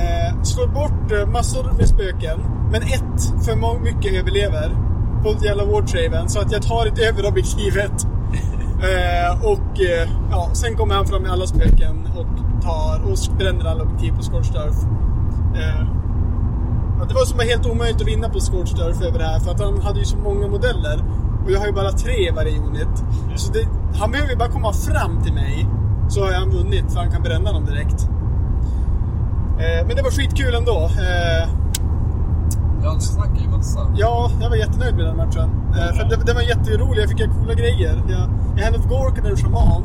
Eh, slår bort eh, massor med spöken. Men ett för mycket överlever. På jävla Wartraven. Så att jag tar ett över objektivet. Eh, och eh, ja, sen kommer han fram med alla spöken och tar och bränner alla objektiv på Scorched Earth. Eh, det var som helt omöjligt att vinna på Scorched Earth över det här för att han hade ju så många modeller. Och jag har ju bara tre i varje unit. Så det, han behöver ju bara komma fram till mig så har han vunnit för han kan bränna dem direkt. Eh, men det var skitkul ändå. Eh, Ja, du snackar ju massa. Ja, jag var jättenöjd med den matchen. Eh, för det, det var jätterolig, jag fick göra coola grejer. Jag, jag hade Gork en shaman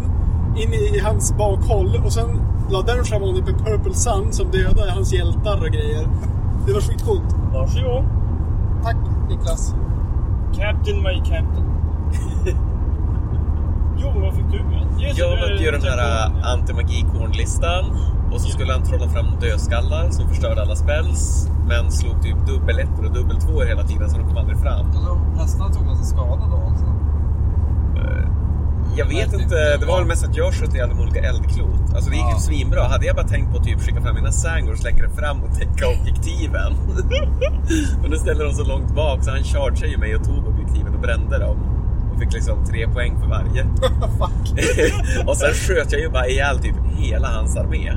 in i, i hans bakhåll och sen la den shamanen upp en purple sun som dödade hans hjältar och grejer. Det var skitcoolt. Varsågod. Tack Niklas. Captain my captain. jo, vad fick du med? Just Jag mötte ju den här antimagi-kornlistan och så skulle han trolla fram dödskallar som förstörde alla spells men slog typ dubbelettor och dubbeltvåor hela tiden så de kom aldrig fram. Hästarna tog massa skada då alltså. Jag vet Nej, inte, det- det var väl mest att jag sköt ihjäl de olika eldklot. Alltså det gick ju Ja. svinbra. Hade jag bara tänkt på att typ skicka fram mina sangors längre fram och täcka objektiven. Men nu ställer de så långt bak så han chargeade ju mig och tog objektiven och brände dem. Och fick liksom tre poäng för varje. Och sen sköt jag ju bara ihjäl typ hela hans armé.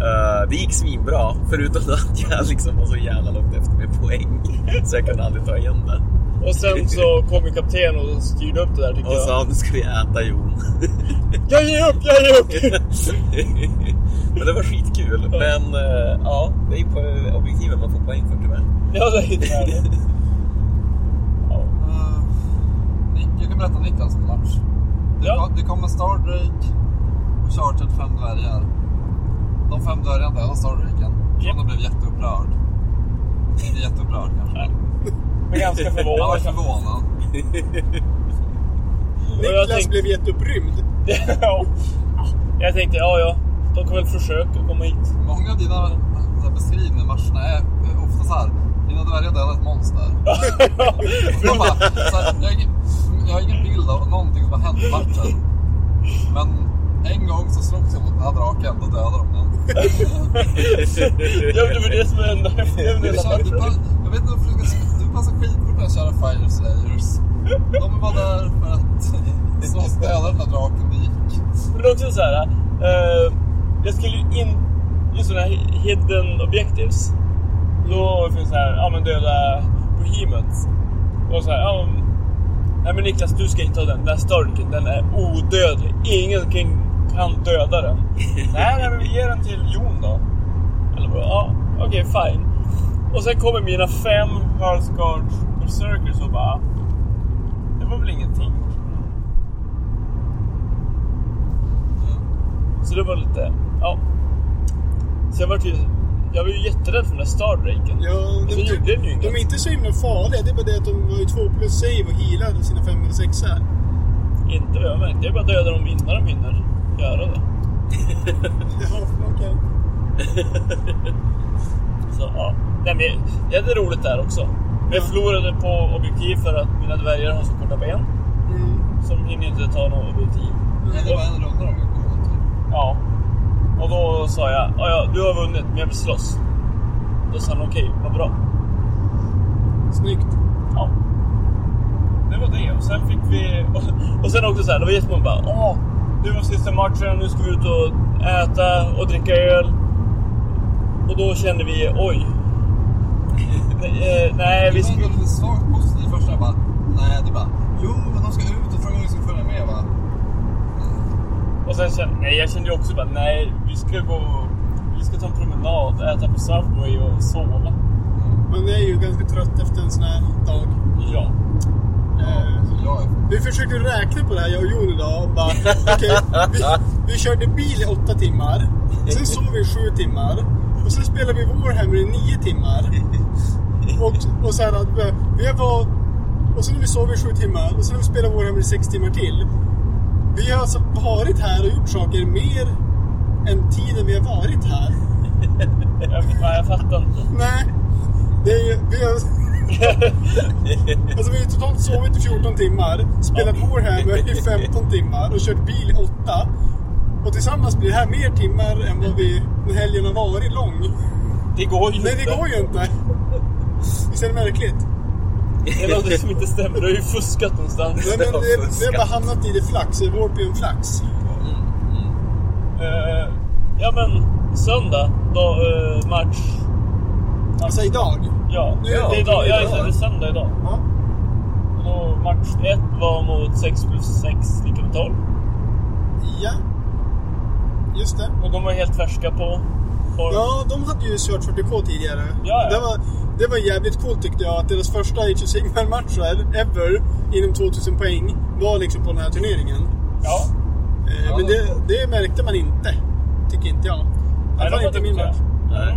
Eh, det gick svinbra, förutom att jag liksom var så jävla långt efter med poäng. Så jag kunde aldrig ta igen det. Och sen så kom ju kapten och styrde upp det där tycker Och jag. sa nu ska vi äta Jon. Jag ger upp, jag ger upp! Men det var skitkul. Men eh, ja, det är på objektiven man får poäng för tyvärr. ja, det är inte härligt. Ja. Uh, Nick, jag kan berätta Niklas match. Det, Ja. kom, det kom en Stardrake och charged fem dvärgar. De fem dvärgarna dödade Stardraken. Japp. Han blev jätteupprörd. Inte jätteupprörd kanske. Men ganska Han var förvånad. förvånad. Och jag Niklas tänkte- blev jätteupprymd. ja. Jag tänkte, ja ja, de kommer väl försöka komma hit. Många av dina beskrivningar matcherna är ofta så här. Dina dvärgar dödade ett monster. Jag, bara, så här, jag, har ingen, jag har ingen bild av någonting som har hänt i matchen. Men en gång så slogs jag mot den här draken, då dödade de den. Ja, men det var det som är med Du kör, du, jag vet inte varför du, du passar skitbra på att köra Fire Slayers. De är bara där för att slåss döda den där draken det gick. Men också så här. eh, jag skulle ju in i sådana här hidden objectives. Då finns det här, ja men döda Bohemans. Och så här, ja men, Nej men Niklas, du ska inte ha den. Den där Starken, den är odödlig. Ingen kan, kan döda den. nej, nej, men vi ger den till Jon då. Eller bara, ja, okej, fine. Och sen kommer mina fem Hearthguard Berserkers och bara... Det var väl ingenting. Så det var lite, ja. Så jag var ju, jag var ju jätterädd för den där Stardraken. Ja, de, gjorde den ju de, inget. de är inte så himla farliga. Det är bara det att de har ju två plus save och healar sina fem eller sex här. Inte vad jag märkt. Det är bara döda dem innan de hinner göra det. Ja, okej. Så ja. Nej, men jag hade roligt där också. Men jag förlorade på objektiv för att mina dvärgar har så korta ben. Mm. Så de hinner inte ta något objektiv. Nej, det var en runda de typ. Ja. Och då sa jag, ja, du har vunnit men jag vill slåss. Då sa han okej, vad bra. Snyggt. Ja. Det var det. Och sen fick vi... Och, och sen också så här, det var jättemånga bara Åh, nu var sista matchen, nu ska vi ut och äta och dricka öl. Och då kände vi, oj. nej, eh, nej, vi Det var ändå lite svagt positivt först. Jag bara, nej, du bara, jo, men de ska ut och fråga om vi ska följa med. Jag bara, Och sen kände nej, jag kände ju också bara, nej, vi ska gå... Vi ska ta en promenad, äta på Subway och sova. Man är ju ganska trött efter en sån här dag. Ja. Eh, Vi försökte räkna på det här, jag och Jon idag. och Bara, okej, vi, vi körde bil i åtta timmar. Sen sov vi i sju timmar. Och sen spelade vi Warhammer i nio timmar. Och, och så här, att vi- var... Och sen har vi sovit i sju timmar. Och sen har vi spelat Warhammer i sex timmar till. Vi har alltså varit här och gjort saker mer än tiden vi har varit här. Jag, jag fattar inte. Nej. Det är. Vi har, alltså vi har totalt sovit i 14 timmar, spelat Warhammer i 15 timmar och kört bil i 8. Och tillsammans blir det här mer timmar än vad vi, den helgen har varit lång. Det går ju Nej, inte. det går ju inte. Visst är det märkligt? Det är något som inte stämmer. Du har ju fuskat någonstans. Nej, men det, det har bara hamnat i det flax, är Warpium flax. Eh, ja men, söndag, då, eh, match... Alltså idag. Ja, det är idag. det är Ja, idag. just det, är söndag idag. Ja. Och match 1 var mot 6 plus 6 lika med 12. ja. Just det. Och de var helt färska på... på Ja, de hade ju kört 40K tidigare. Ja, ja. Det, var, det var jävligt coolt tyckte jag att deras första Age of Sigmar-matcher ever inom 2000 poäng var liksom på den här turneringen. Ja. Eh, Ja. Men det, det märkte man inte. Tycker inte jag. I alla fall var inte min match. Nej.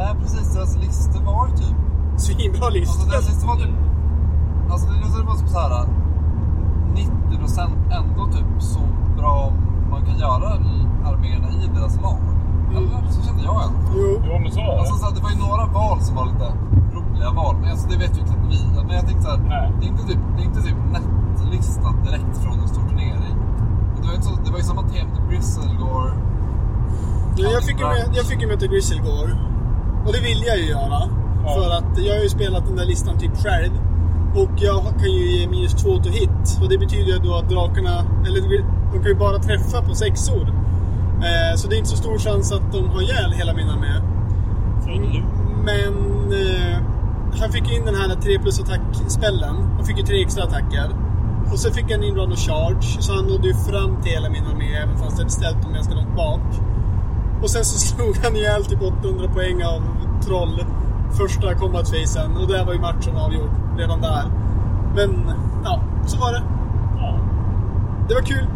Nej, precis. Deras listor var ju typ... Svinbra Alltså lista. deras listor var typ... Alltså det var typ såhär... 90% ändå typ så bra man kan göra arméerna i deras lag. Eller? Så kände jag ändå. Jo. Jo, men så var det. Alltså, så här, det var ju några val som var lite roliga val, men alltså, det vet ju inte vi. Men jag tänkte så här, Nej. det är inte typ, det är inte typ nätlistat direkt från en stor turnering. Det var, ju inte så, det var ju samma tema till Bristlegore. Ja, jag, fick ju med, jag fick ju möta Grizzlegore. Och det vill jag ju göra. Ja. För att jag har ju spelat den där listan typ själv. Och jag kan ju ge minus två to hit. Och det betyder ju då att drakarna, eller de kan ju bara träffa på sexor. Eh, så det är inte så stor chans att de har ihjäl hela min armé. Trudelutt. Men eh, han fick in den här 3 plus attack-spellen. Han fick ju tre extra attacker. Och så fick han in run och charge. Så han nådde ju fram till hela min armé även fast jag hade ställt dem ganska långt bak. Och sen så slog han ihjäl typ 800 poäng av troll första combat-facen. Och där var ju matchen avgjord redan där. Men ja, så var det. Ja. Det var kul.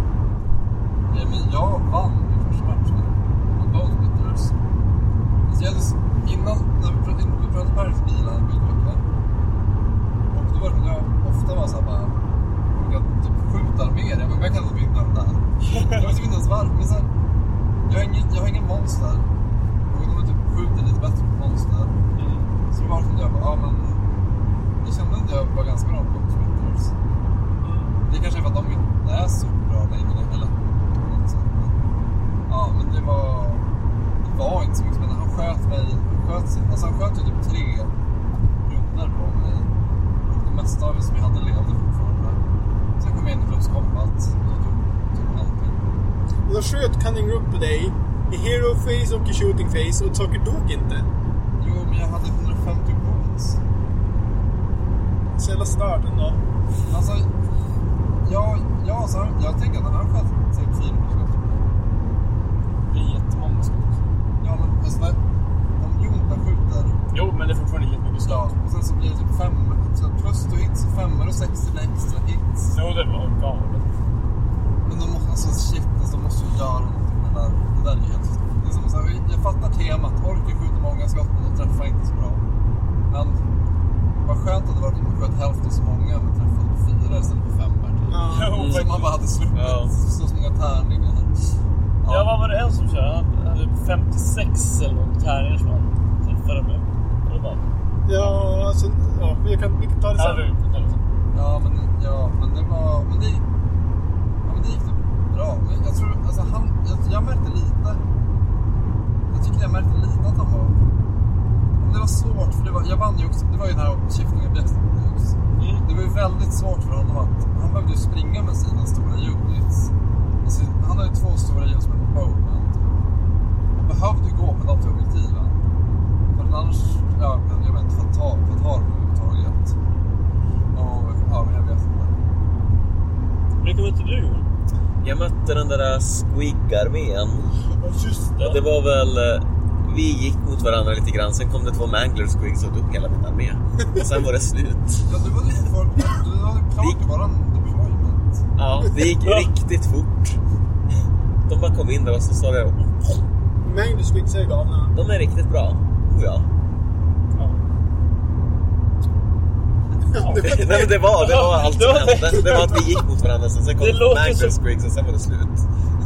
Ja, men jag vann min första match där. Mot Bone Bitters. Alltså jag hade, innan, när vi pratade, vi pratade Paris-bilar en vecka. Och då var det jag ofta var såhär bara... Jag typ skjuta arméer. Jag bara, men jag kan inte vinna den där. Jag vet inte ens varför. Men sen, jag har ingen, jag har ingen monster. Och de är typ skjuter lite bättre på monster. Mm. Så det var som jag bara, ja men... Jag kände att jag var ganska bra på Bitters. Det kanske är för att de inte är så bra längre. Eller på något sätt. Men, ja, men det var... Det var inte så mycket spännande. Han sköt mig... Han sköt, alltså han sköt ju typ tre rundor på mig. Och det mesta av det som jag hade levde fortfarande. Sen kom jag in i Plus Combat och då tog typ allting. Och då sköt Cunning Rook på dig i Hero Face och i Shooting Face och saker dog inte. Jo, men jag hade 150 wounds. Så jävla stört ändå. Alltså... Ja, ja alltså, jag tänker att han sköt säkert fyra skott på mig. Det är jättemånga skott. Ja, men alltså, när, om Jonta skjuter Jo, men det är fortfarande jättemycket Ja, skott. och sen så blir det typ fem, så plus to hits, femmor och sex till extra hits. Jo, det var galet. Alltså shit, alltså, de måste ju göra någonting med det där. Det där är ju helt... Det är som så här, jag fattar temat, Orker skjuter många skott men de träffar inte så bra. Men vad skönt att det var att de sköt hälften så många men träffade på fyra istället för fem typ. Ja. Jo, Så man bara hade sluppit Ja. så, så många tärningar. Ja, vad var det en som körde? Han hade 56 eller något tärningar som han träffade med. Och. Ja, alltså, ja, jag kan, vi kan ta det Ja, sen. det. Ja, men, ja, men det var... Men det, ja, men det gick typ bra. Men jag tror... Alltså han... Jag, jag märkte lite... Jag tycker jag märkte lite att han var... Men det var svårt, för det var, jag vann ju också... Det var ju den här Shifting Objectives. Mm. Det var ju väldigt svårt för honom att... Han behövde ju springa med sina stora units. Alltså, han har ju två stora units med Bowman. Och behövde ju gå med de till objektiven. För annars... Ja, men jag vet inte. För att ta, för att ta dem överhuvudtaget. Och, ja, men jag vet inte. Vilka mötte du Johan? Jag mötte den där Squig-armén. Just Och det var väl... eh, Vi gick mot varandra lite grann, sen kom det två Mangler Squigs och dog hela min armé. Och sen var det slut. Ja, du var lite för... Du hade klart deployment. Ja, det gick Ja. riktigt fort. De bara kom in där och så sa det Magnus Wicks är galna. de är riktigt bra. Oh, ja. Ja. Nej, men det var, det var allt som hände. Det var att vi gick mot varandra, sen, sen kom Det låter som- Squigs och sen var det slut.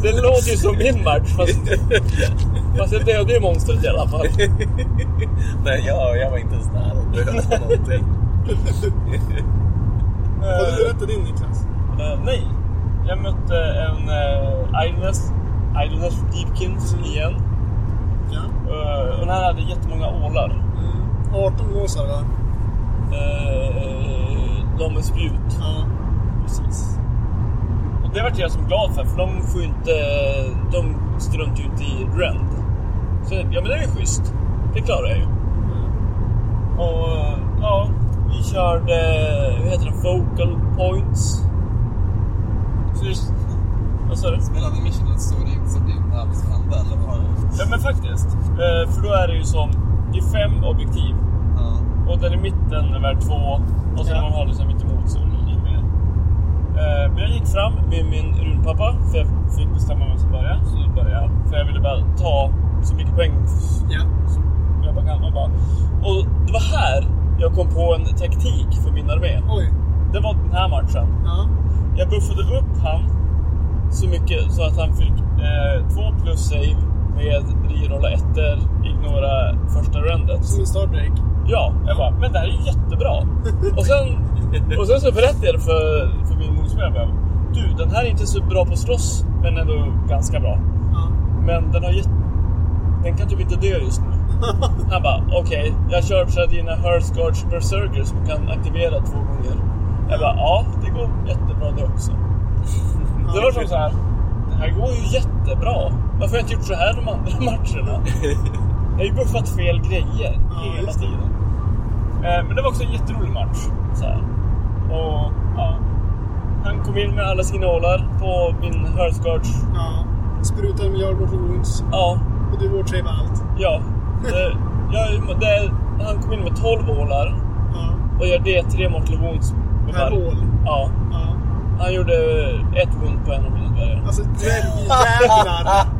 Det låter ju som min match, fast, fast jag dödade ju monstret i alla fall. Nej, jag, jag var inte ens nära att döda någonting. Har du berättat din Niklas? Eh, nej, jag mötte en uh, Idleness, Idleness Deepkins igen. Ja. Eh, och den här hade jättemånga ålar. Mm. 18 måsar va? De med spjut. Ja. Precis. Och det vart jag som glad för, för de får ju inte... De struntar ju inte i rend. Så ja, men det är ju schysst. Det klarar jag ju. Och ja, vi körde, vad heter det, vocal points. Så det, vad sa du? Spelade Mission en stor in som din arbetsfrände eller vad har du? Ja men faktiskt. Eh, För då är det ju som, det är fem objektiv. Och den i mitten är värd två. Och sen Ja. man har så mitt emot så mer. Eh, Men jag gick fram med min runpappa, för jag fick bestämma vem som började. Så då började jag. För jag ville bara ta så mycket poäng Ja. som jag bara kan. Och, bara. och det var här jag kom på en taktik för min armé. Oj. Det var den här matchen. Ja. Jag buffade upp han så mycket så att han fick eh, två plus save med rerolla ettor, ignora första rendet. Som en Starbreak. Ja, jag bara, men det här är ju jättebra. Och sen, och sen så berättade jag det för, för min motspelare. bara, Du, den här är inte så bra på att slåss, men ändå ganska bra. Ja. Men den har gett... Den kan typ inte dö just nu. Han bara, okej, jag kör så dina Hearthguards Berserker som kan aktivera två gånger. Jag bara, ja, det går jättebra det också. Det var som så här, det här går ju jättebra. Varför har jag inte gjort så här de andra matcherna? Jag har ju buffat fel grejer Ja, hela tiden. Eh, Men det var också en jätterolig match. Så här. Och ja, han kom in med alla sina ålar på min Hearthguards. Ja. Sprutar en miljard mortal wounds. Ja, Och du vårdsavar allt. ja. Det, jag, det, han kom in med 12 ålar Ja. och gör D3 mortal wounds. Per ål. Ja, Ja. han gjorde ett wound på en av mina dvärgar. Alltså dvärgjävlar.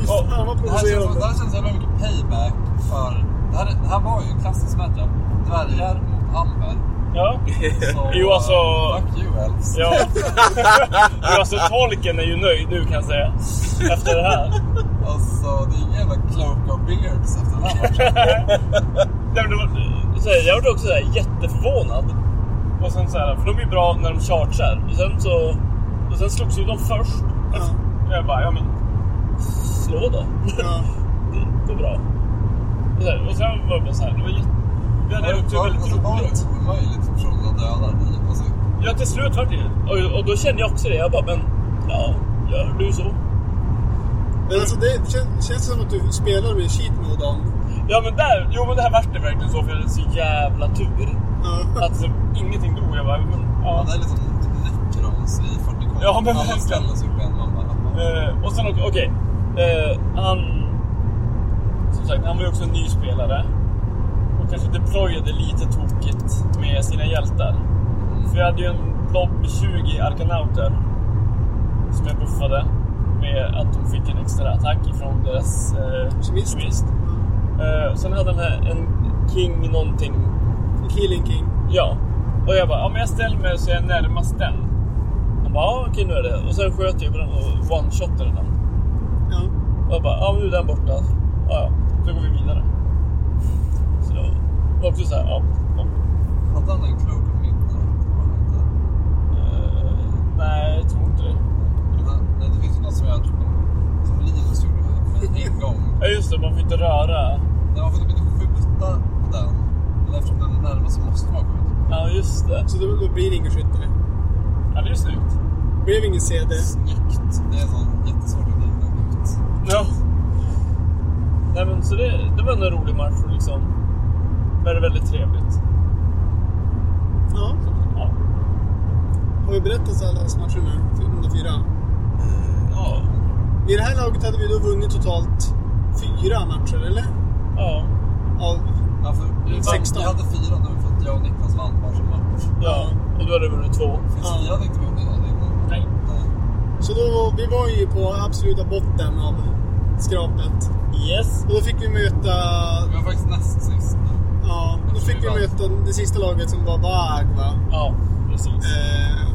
Fy fan vad Det här, känns, det provocerande. här känns jävla mycket payback för... Det här, det här var ju en klassisk matchup. Dvärgar mot Amber. Ja. Så, Jo, alltså- Fuck you elves. Ja. Jo, alltså tolken är ju nöjd nu kan jag säga. Efter det här. Alltså, det är ingen jävla cloak of beards efter den här matchen. Så jag var också så här, jätteförvånad. Och sen så här, för de är ju bra när de chargear. Och sen så... Och sen slogs ju de först. Och jag bara, ja men... Slå då. Ja. Det går bra. Och, så här, och sen var det bara så här, det var jätte... Vi hade också Var, väldigt alltså, det roligt. omöjligt för personen att döda dig? Alltså, Ja, till slut var det ju. Och, och då kände jag också det. Jag bara, men... Ja, gör du så? Men alltså det känns, känns som att du spelar med cheat mode on. Ja men där, jo men det här vart det verkligen så för jag hade så jävla tur. Ja. Att så, ingenting dog. Jag bara, men, ja. ja. Det är liksom necrons i 40 k Ja, men Alla verkligen. ställer sig upp igen. Man bara. Eh, och sen okej. Eh, han... Som sagt, han var ju också en ny spelare. Och kanske deployade lite tokigt med sina hjältar. För jag hade ju en blob med 20 arkanauter. Som jag buffade. Med att de fick en extra attack ifrån deras eh, Kemist. kemist. Eh, sen hade han en king någonting. En Killing King. Ja. Och jag bara, ja men jag ställer mig så jag är närmast den. Han bara, ja okej nu är det. Och sen sköt jag på den och one-shotade den. Ja. Och jag bara, ja nu är den borta. Ja, ja. Så går vi vidare. Så det var också så här, ja. ja. Hade han en var han inte. Eh, nej, jag tror inte det. Nej, nej, det finns ju något som jag som Linus gjorde med en gång. Ja just det, man får inte röra. När man får inte skjuta på den. Men eftersom den är närmast så måste man skjuta. Ja just det. Så då, då blir det ingen skytte. Ja det är snyggt. Det blev ingen CD. Snyggt. Det är så jättesvårt att lina ut. Ja. Nej men så det, det var en rolig match och liksom. Men det är väldigt trevligt. Ja. Ja. Har vi berättat alla matcher nu? Runda fyra. Ja. I det här laget hade vi då vunnit totalt fyra matcher, eller? Ja. Av... Ja, för vi, vann, 16. vi hade fyra nu för att jag och Niklas vann varsin match. Ja. Och du hade vunnit två. Finns Ja. vi hade inte vunnit någonting. Nej. Nej. Så då, vi var ju på absoluta botten av skrapet. Yes. Och då fick vi möta... Vi var faktiskt näst sist. Ja, då fick vi möta det sista laget som var Vag, va? Ja, precis. Eh,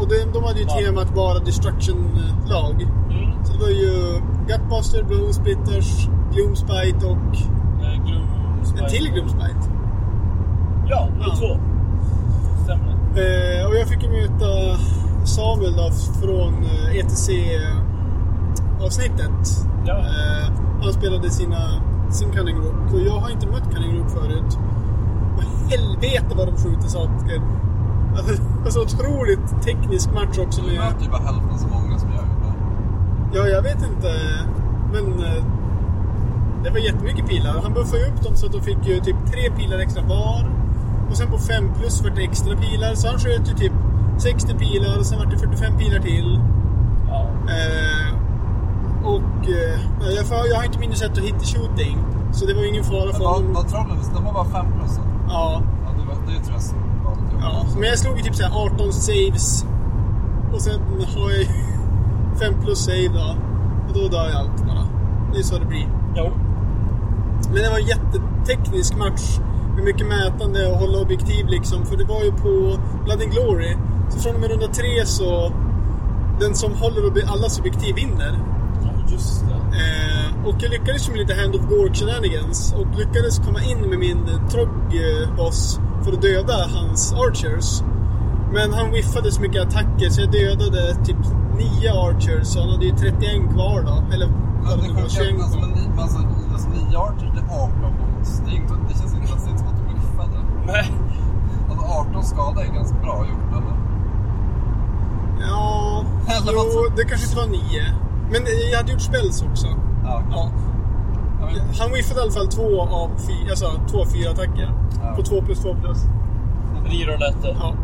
och de, de hade ju Ja. temat bara destruction-lag. Mm. Så det var ju Gutbuster, Blow Splitters, Gloomspite och Eh, Gloom, en till Gloomspite. Ja, det Ja. två. Stämmer. Eh, och jag fick ju möta Samuel då från eh, ETC-avsnittet. Ja. Eh, han spelade sina, sin Cunning Rook och jag har inte mött Cunning Rook förut. Och helvete vad de skjuter saker. Alltså, det var så otroligt teknisk match också. Du möter ju bara hälften så många som jag gjorde. ja, jag vet inte. Men eh, det var jättemycket pilar. Han buffade upp dem så att de fick ju typ tre pilar extra var. Och sen på 5 plus vart det extra pilar. Så han sköt ju typ 60 pilar och sen vart det 45 pilar till. Ja. Eh, och eh, jag, får- jag har inte minne sett att hitta shooting. Så det var ingen fara för honom. var trollen, de var bara fem plus? Ja. Ja, det, var, det jag var lite Ja, men jag slog ju typ så här 18 saves. Och sen har jag ju 5 plus save då. Och då dör ju allt bara. Det är så det blir. Jo. Men det var en jätteteknisk match. Med mycket mätande och hålla objektiv liksom. För det var ju på Blood and Glory. Så från och med runda tre så... Den som håller allas objektiv vinner. Just det. Eh, och jag lyckades med lite Hand of Gork shenanigans och lyckades komma in med min eh, Trog-boss för att döda hans Archers. Men han whiffade så mycket attacker så jag dödade typ 9 Archers så han hade ju 31 kvar då. Eller Men det var sjuka 21 är alltså, kvar. alltså, alltså, nio archer, det är 18 bonus. Det, är inte, det känns inte ens som att du whiffade. Nej. Alltså 18 skada är ganska bra gjort, eller? Ja, Eller jo, vad- det kanske inte var 9. Men jag hade gjort spells också. Ja, Ja. Han whiffade i alla fall två av fyra, alltså, två av fyra attacker. På 2 plus 2 plus. Rirolette. Ja.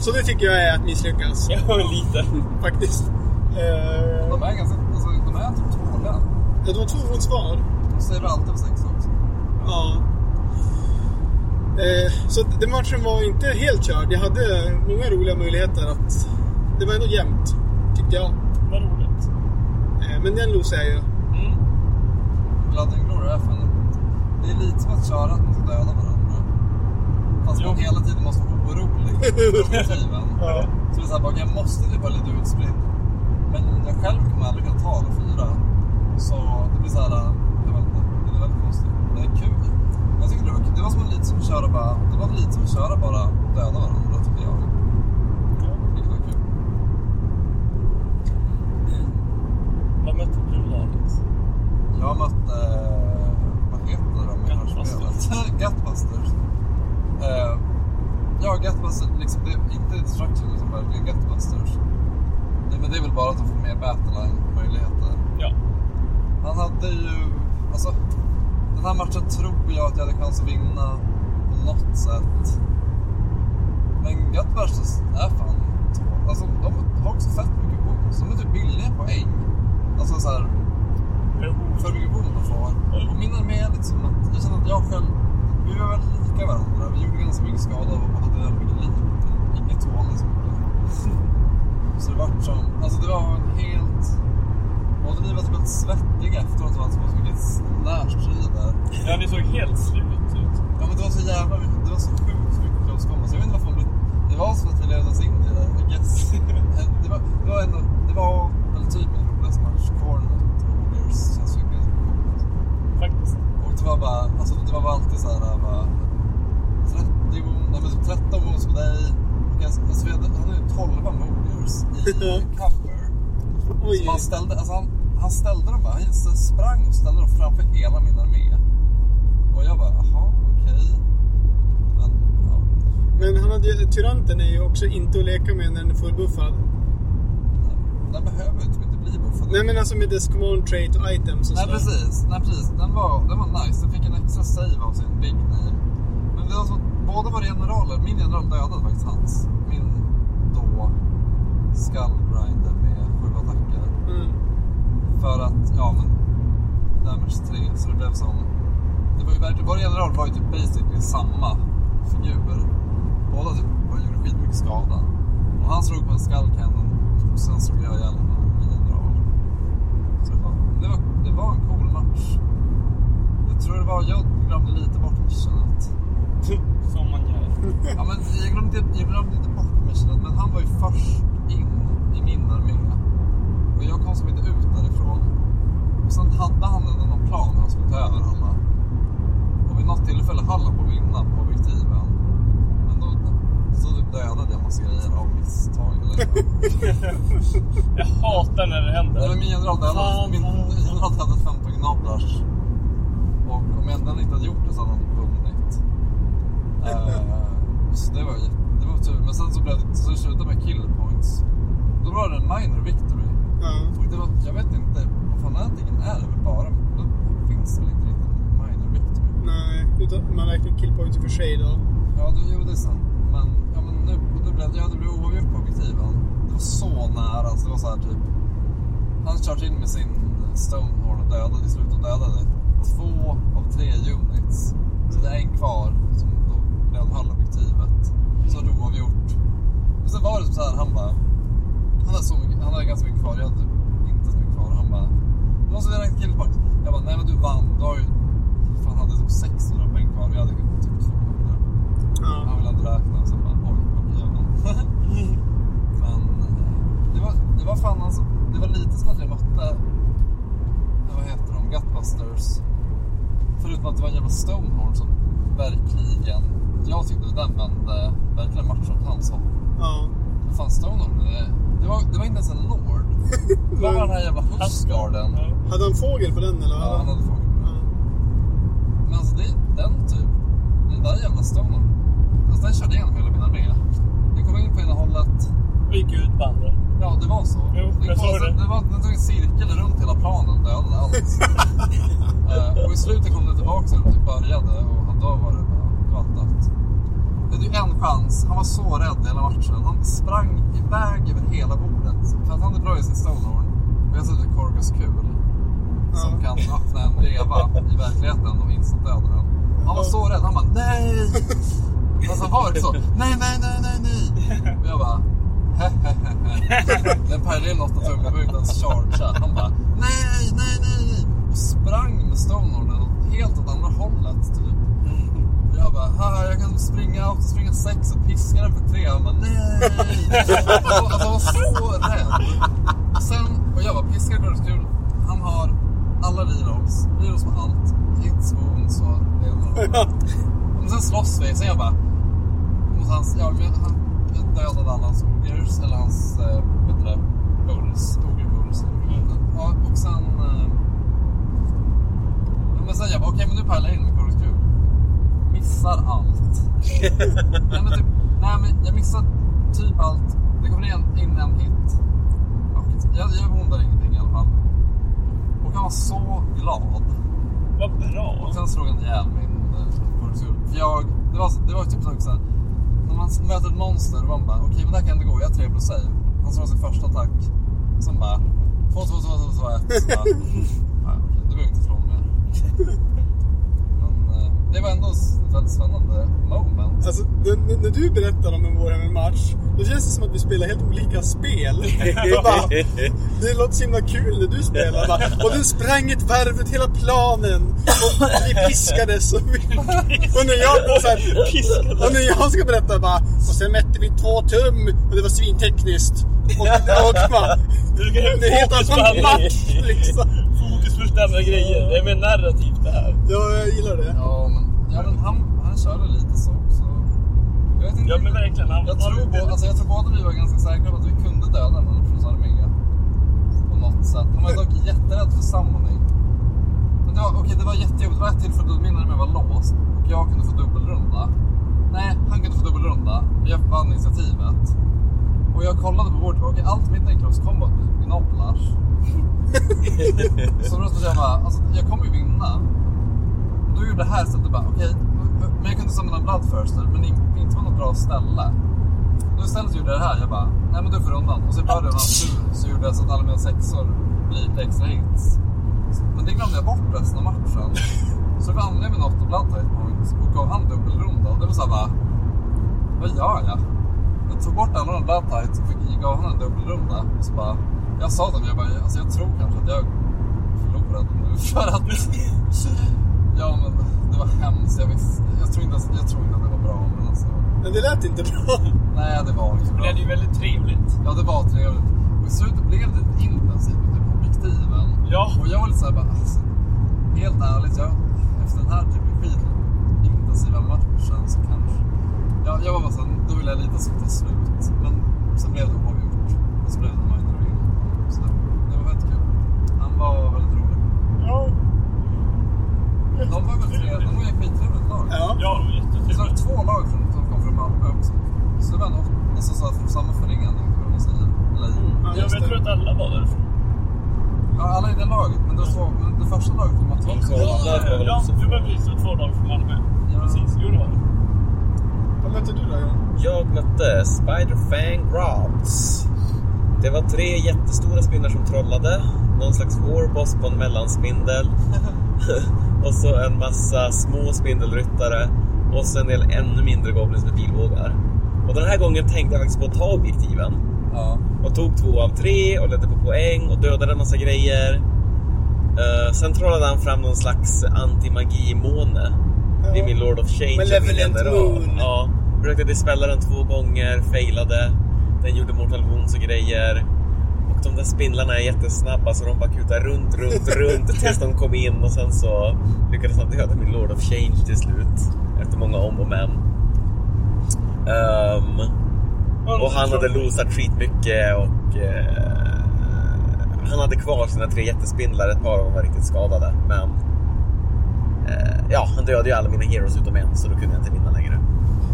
Så det tycker jag är att misslyckas. Ja, lite. Faktiskt. Eh, de är ganska, alltså, de är typ tåliga. ja, de har två mot svar. De säger alltid på sex också. Ja. Eh, så den matchen var inte helt körd. Jag hade många roliga möjligheter att... Det var ändå jämnt, tyckte jag. Men den losade jag ju. Mm. Blood Glory är fan Det är lite som att köra att man ska döda varandra. Fast man Jo. hela tiden måste vara orolig för motiven. Ja. Så det är såhär, jag måste typ vara lite utspridd. Men jag själv kommer aldrig kunna ta alla fyra. Så det blir såhär, jag vet inte, det är väldigt konstigt. Det är kul. Jag tycker det var. Det var som lite som att köra bara, det var lite som att köra bara döda varandra tyckte jag. Vilket var kul. Vad mötte du Larit? Jag mötte, vad heter de i det här spelet? Gutbusters. Eh, ja, Gutbusters, liksom, det är inte Destruction utan verkligen Gutbusters. Det, men det är väl bara att de får mer battleline-möjligheter. Ja. Han hade ju, alltså, den här matchen tror jag att jag hade chans att vinna på något sätt. Men Gutbusters är fan Alltså de har också fett mycket bonus. De är typ billiga poäng. Alltså såhär, Jo. för mycket bonus de får. Och min armé är lite som att, jag känner att jag själv, vi var väldigt lika varandra. Vi gjorde ganska mycket skada och hade väldigt mycket liv. Inget tålade så mycket. Så det var som, alltså det var en helt... Både vi var typ helt svettiga efteråt, det var så mycket närstrider. Ja, ni såg helt slut ut. Ja men det var så jävla mycket, det var så sjukt mycket close combat. Så jag vet inte varför blev, Det var som att vi levde oss in i det, I guess. det, var, det var ändå, det var väl typ Korn mot Ogres känns ju ganska coolt. Faktiskt. Och det var bara, alltså det var bara alltid så här, bara 30, nej men typ 13 moves på dig. Jag- Alltså vi hade, han hade ju 12 Mogers i cover. Som han ställde, alltså han, han ställde dem bara, han sprang och ställde dem framför hela min armé. Och jag bara, jaha, okej. Men, ja. Men han hade, ju- tyranten är ju också inte att leka med när den är fullbuffad. Den, behöver typ inte bli buffad. Nej men alltså med dess command trait och items och Nej precis, nej precis. Den var, den var nice. Den fick en extra save av sin big name. Men det var så båda var generaler. Min general dödade faktiskt hans. Min då skullgrinder med sju attacker. Mm. För att, ja men, damage 3. Så det blev som, det var ju verkligen, vår general var ju typ basically samma figur. Båda typ gjorde skitmycket skada. Och han slog på en skull cannon och sen slog jag min general. Så det var, det var, det var en cool match. Jag tror det var, jag glömde lite bort missionet. Som man gör. Ja, men jag, glömde, jag glömde inte bort missionet, men han var ju först in i min armé. Och jag kom som inte ut därifrån. Och sen hade han ändå någon plan hur han skulle ta över alla. Och vid något tillfälle höll han på att vinna på objektiven. Dödade jag massa grejer av misstag. Eller Jag hatar när det Nej, händer. men min general dödade, Fan. min general dödade 15 gnablars. Och om jag ändå inte hade gjort det så hade han vunnit. Eh, Så det var, jätte- det var tur. Men sen så blev det, så det slutade med kill points. Då var det en minor victory. Ja. Och det var, jag vet inte, på fanatiken är det väl bara, då finns det väl inte riktigt minor victory. Nej, utan man räknar killpoints för sig då. Ja, det, jo det är sant. Men, ja, men nu, nu blev, ja, det blev oavgjort på objektiven. Det var så nära. Alltså, det var så här typ... Han körde in med sin Stonehorn och dödade i slutet och dödade två av tre units. Så det är en kvar som då blev höll objektivet. Så det oavgjort. Men sen var det så här, han bara... Han hade, så mycket, han hade ganska mycket kvar, jag hade typ inte så mycket kvar. Han bara... Du måste räkna killpoint. Jag bara, nej men du vann. Du har ju... Fan, hade typ 600 poäng kvar. Jag hade typ 200. Han Ja. ville inte räkna och sen bara oj, okej jag vann. Men eh, det var, det var fan alltså, det var lite som att jag mötte, eh, vad heter de, Gutbusters. Förutom att det var en jävla Stonehorn som verkligen, jag tyckte den vände verkligen matchen åt hans håll. ja. Vad fan Stonehorn, det, det, var, det var inte ens en Lord. Det var bara den här jävla Husgarden. Ja. Hade han fågel på den eller? Ja, han hade fågel. Ja. Men alltså det, den typ, den där jävla Stonehorn, alltså den körde igenom hela kom in på ena hållet, Vi gick ut på andra. Ja, det var så. Jo, det, jag kom, såg det. det var, en cirkel runt hela planen och dödade allt. Eh, och i slutet kom det tillbaka när det typ började och då var det bara, då var allt dött. Det hade ju en chans. Han var så rädd hela matchen. Han sprang iväg över hela bordet. För att han deployade sin Stonehorn. Och jag satte Korgus kul. Som Ja. kan öppna en reva i verkligheten och instant döda den. Han var så rädd. Han bara nej! Alltså han var inte så nej, nej, nej, nej, nej. Och jag bara Den är något åtta tummar och inte ens chargea. Han bara nej, nej, nej, nej. Och sprang med Stonehornen helt åt andra hållet typ. Och jag bara, jag kan springa och springa sex och piska den för tre. Han bara, nej! Alltså alltså, han var så rädd. Och sen, och jag bara, piska går det kul. Han har alla rerolls, rerolls med allt. Hits, wounds och det ena och det andra. Men sen slåss vi, sen jag bara, mot hans, ja, men han, jag dödade alla hans ogers, eller hans, eh, vad heter det, bulls, ogerbulls. Ja, och sen, eh, men sen jag bara, okej men nu pärlar jag in med Kul. Missar allt. nej, men typ, nej men jag missar typ allt. Det kommer in, in en hit. Jag, jag bondar ingenting i alla fall. Och han var så glad. Vad bra. Och sen slog han ihjäl min eh, Chorus För jag, det var, det var typ så här, när man möter ett monster och man bara, okej okay, men det här kan inte gå, jag har 3 plus save. Han slår sin första attack. Sen bara, 2, 2, 2, 2, 2, 1. Så bara, "Nej, okay, då behöver jag inte slå mer. Det var ändå ett väldigt spännande moment. Alltså, när, när du berättar om en Warhammer-match, då känns det som att vi spelar helt olika spel. Det, bara, det låter så himla kul när du spelar. Bara, och du sprang ett varv ut hela planen. Och vi piskades. Och, vi, och, när jag, så här, och när jag ska berätta bara, och sen mätte vi två tum och det var svintekniskt. Och, och bara, det är helt annan match liksom. fokus på grejer. Det är mer narrativt det här. Ja, jag gillar det. Ja, men, ja, men han, han körde lite så också. Jag vet inte Ja men verkligen. Han, Jag tror, bo, alltså, jag tror båda vi var ganska säkra på att vi kunde döda en nations armé. På något sätt. Han var dock jätterädd för summoning. Men det var, okej, det var jättejobbigt. Det var ett tillfälle då min armé var låst och jag kunde få dubbelrunda. Nej, han kunde få dubbelrunda. Jag vann initiativet. Och jag kollade på vårt okej, allt mitt close combat med binoblars. så då jag bara, alltså jag kommer ju vinna. Då gjorde det här sättet bara, okej, men jag kunde samla en bloodthirster, men det inte på något bra ställe. Nu istället gjorde jag det här, jag bara, nej men du får undan. Och så började jag tur så gjorde jag så att alla mina sexor blir lite extra hits. Men det glömde jag bort resten av matchen. Så då använde jag min 8 bloodtite points och gav han dubbelrunda. Och det var såhär bara, vad gör jag? Jag tog bort alla de bloodtites och gav han en dubbelrunda. Och så bara, jag sa till dem, jag bara, alltså jag tror kanske att jag förlorade nu för att ja men det var hemskt. Jag, visste, jag, tror inte, jag tror inte att det var bra men alltså. Men det lät inte bra. Nej det var inte Det bra. blev ju väldigt trevligt. Ja det var trevligt. Och i slutet blev det lite intensivt med typ objektiven. Ja. Och jag var lite såhär bara, alltså, helt ärligt, jag, efter den här typ skitintensiva matchen så kanske... Ja, jag var bara såhär, då vill jag lite så ta slut. Men sen blev det oavgjort. Och så blev det minor win. Så det, det var väldigt kul. Han var. Ja. De var väl trevliga. Ju skittrevligt lag. Ja, ja de var jättetrevliga. Så var det två lag som kom från Malmö också. Så det var ändå alltså, så här, från samma förening, mm. ja, jag tror att alla var därifrån. Ja, alla i det laget. Men det, var, men det första laget var Malmö också. Ja, du behöver visa. Två lag från Malmö. Ja. Precis. Jo, det var det. Vad mötte du då, Jag mötte Spider-Fang Rods. Det var tre jättestora spindlar som trollade. Någon slags warboss på en mellanspindel. och så en massa små spindelryttare. Och så en del ännu mindre goblins med pilbågar. Och den här gången tänkte jag faktiskt på att ta objektiven. Ja. Och tog två av tre och ledde på poäng och dödade en massa grejer. Eh, sen trollade han fram någon slags antimagi-måne vid min Lord of Change. Malevolent. Moon. Ja, försökte dispella den två gånger, failade. Den gjorde Mortal Wounds och grejer. De där spindlarna är jättesnabba så de bara kutar runt, runt, runt tills de kom in och sen så lyckades han döda min Lord of Change till slut. Efter många om och men. Ehm, och han hade losat skitmycket och eh, han hade kvar sina tre jättespindlar. Ett par av dem var riktigt skadade. Men eh, ja, han dödade ju alla mina heroes utom en så då kunde jag inte vinna längre.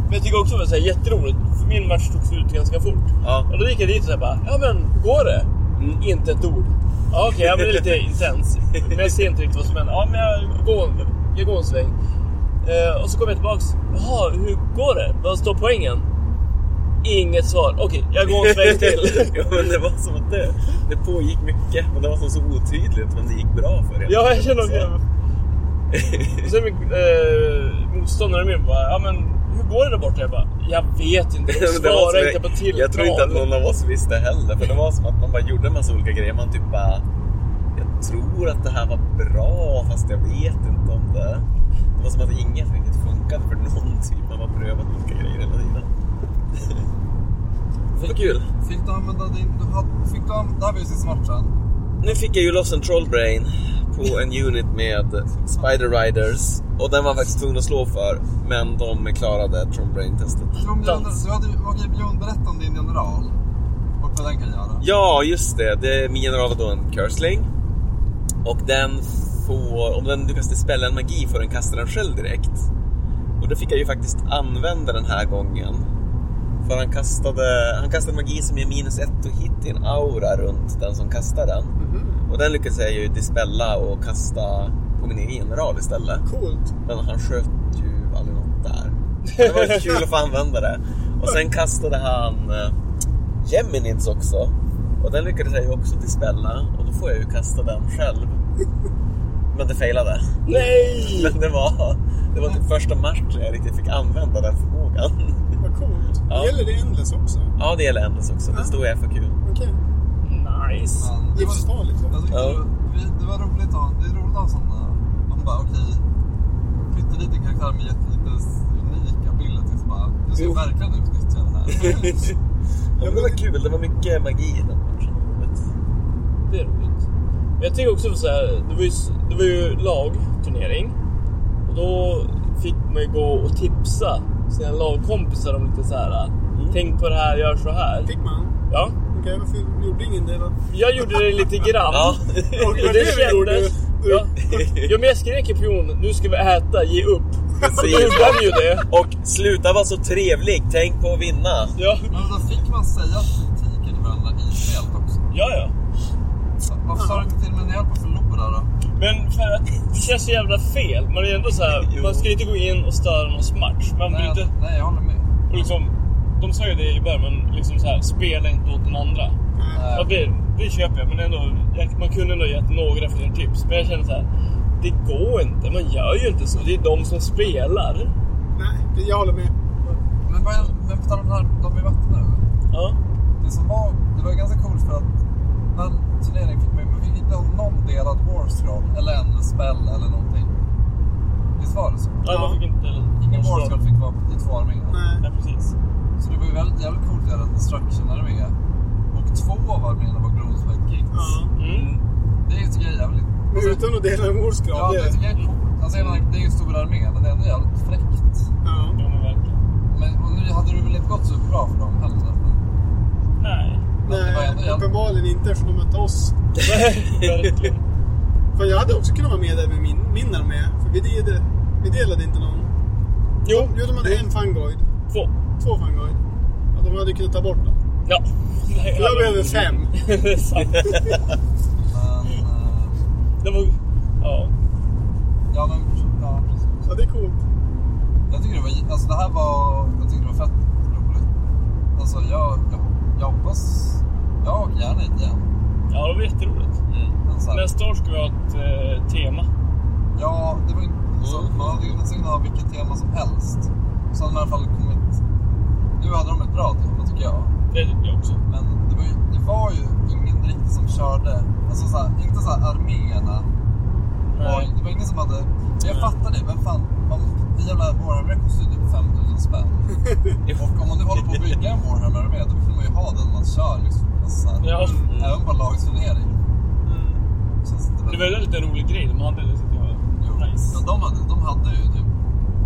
Men jag tycker också det var så här jätteroligt, för min match tog slut ganska fort. Ja. Och då gick jag dit och så här bara, ja men går det? Mm. Inte ett ord. Ja okej, ja, men det är lite intens. Men jag ser inte riktigt vad som händer. Ja men jag går, jag går en sväng. Eh, och så kommer jag tillbaks. Jaha, hur går det? Vad står poängen? Inget svar. Okej, jag går en sväng till. ja, men det var som att det, det pågick mycket, men det var som så otydligt. Men det gick bra för er. ja, jag känner också Så- Och sen eh, motståndaren min bara, ja men hur går det där borta? Jag bara, jag vet inte. De svarar som- inte på tilltal. Jag tror inte att någon av oss visste heller. För det var som att man bara gjorde en massa olika grejer. Man typ bara... Jag tror att det här var bra, fast jag vet inte om det... Det var som att inget riktigt funkade för någon typ. Man bara prövat olika grejer hela tiden. Var kul. Fick du använda din... Du hade, fick du det här var ju sista matchen. Nu fick jag ju loss en trollbrain på en unit med Spider Riders. Och den var faktiskt tvungen att slå för. Men de klarade Dans. Björn, du hade, okej, Björn, berätta om din general. Och vad den kan göra. Ja, just det. det min general var då en cursling. Och den får, om den lyckas dispella en magi får den kasta den själv direkt. Och det fick jag ju faktiskt använda den här gången. För han kastade, han kastade magi som ger minus ett och hit i en aura runt den som kastar den. Och den lyckades jag ju dispella och kasta på min egen general istället. Coolt. Men han sköt ju aldrig något där. Det var lite kul att få använda det. Och sen kastade han uh, Geminids också. Och den lyckades jag ju också dispella. Och då får jag ju kasta den själv. Men det failade. Nej! Men det var, det var typ första matchen jag riktigt fick använda den förmågan. Vad coolt. Ja. Gäller det Endless också? Ja, det gäller Endless också. Det stod i FAQ. Okej. Nice. Men det var, Livsfarligt. tyckte Ja. det, var- det roligt att ha, det är roligt att ha sådana, man bara okej, pytteliten karaktär med jättelite unik ability så bara, du ska Jo. verkligen utnyttja det här. Ja, men det var kul. Det var mycket magi i den matchen. Det är roligt. Men jag tycker också så här, det var ju, det var ju lagturnering. Och då fick man ju gå och tipsa sina lagkompisar om lite så här. Tänk på det här, gör så här. Fick man? Ja, Okej, varför gjorde ingen det då? jag gjorde det lite grann. Ja. Och det det kändes... Ja. ja, men jag skrek i pion, nu ska vi äta, ge upp. Och då gjorde han ju det. Och sluta vara så trevlig. Tänk på att vinna. Ja, Men då fick man säga kritiken till varandra i spelet också. ja. ja. Varför sa du inte till med en hjälp att förlora då? Men för att det känns så jävla fel. Man är ändå så här, man ska inte gå in och störa någons match. Man Nej, inte... nej, jag håller med. Och liksom, de sa ju det i början, men liksom så här, spela inte åt den andra. Ja, Nej. det, det köper jag, men ändå, jag, man kunde ändå gett några fler tips. Men jag känner så här, det går inte. Man gör ju inte så. Det är de som spelar. Nej, det- jag håller med. Men, men på tal om det här, de mötte nu. Ja. Det som var, det var ganska coolt för att när turneringen fick man fick hitta någon delad war scroll eller en spell eller någonting. Visst var det så? Ja, man fick inte... Ingen war scroll fick vara i två arméer. Nej. Ja, precis. Så det var ju väldigt, jävligt coolt att göra en destruction-armé. Och två av arméerna var Kings. Ja. Mm. Det tycker jag är jävligt... Men utan att dela en årsgrad. Ja, det tycker jag är coolt. Alltså, det är ju en stor armé, men det är ändå jävligt fräckt. Ja. Men verkligen. Men nu hade det väl inte gått så bra för dem heller. Men, Nej. Nej, uppenbarligen inte eftersom de mötte oss. För jag hade också kunnat vara med där med min, min armé. För vi delade, vi delade inte någon. Jo, Jo, de hade en fangoid. två. Två fangoid. Ja, de hade kunnat ta bort dem. Ja. Nej, jag behöver fem. det är sant. Men, eh, Det var, Ja. Ja, men ja, precis. Ja, det är coolt. Jag tycker det var, alltså det här var, jag tycker det var fett roligt. Alltså jag, jag, jag hoppas, jag åker gärna hit igen. ja, det var jätteroligt. Här, Nästa år ska vi ha ett eh, tema. Ja, det var inte, alltså, man hade ju kunnat ha vilket tema som helst. Så hade man i alla fall kommit, nu hade de ett bra tema tycker jag. Det tycker jag också. Men det var ju, det var ju ingen riktigt som körde, alltså så här, inte så här arméerna. Nej. Och det var ingen som hade, jag fattar det, men fan, man, en jävla Warhammer kostar ju typ 5000 spänn. Och om man nu håller på att bygga en Warhammer-armé, då vill man ju ha den man kör liksom. Alltså, Ja. Även på lagsturnering. Känns det Det var ju en lite rolig grej de hade. Jag Jo. nice. Men de hade, de hade ju typ...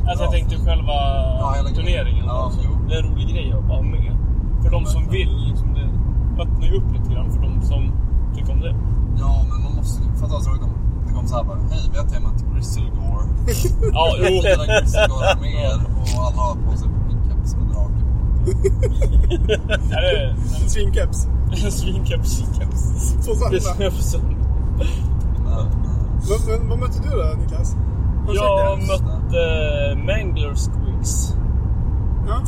Alltså jag tänkte själva Ja, turneringen. Ja, alltså. Det är en rolig grej att ha med. För de som vill, liksom, det öppnar ju upp lite grann för de som tycker om det. Ja, men man måste ju... Fatta vad tråkigt om så här bara, hej vi har temat Grizzlygore. Ja, jo. Fyra Grizzlygore-arméer och alla har på sig keps med drake på. Svinkeps. svinkeps. svinkeps. Men, Men, men vad mötte du då Niklas? Jag mötte Mangler Squigs. Ja.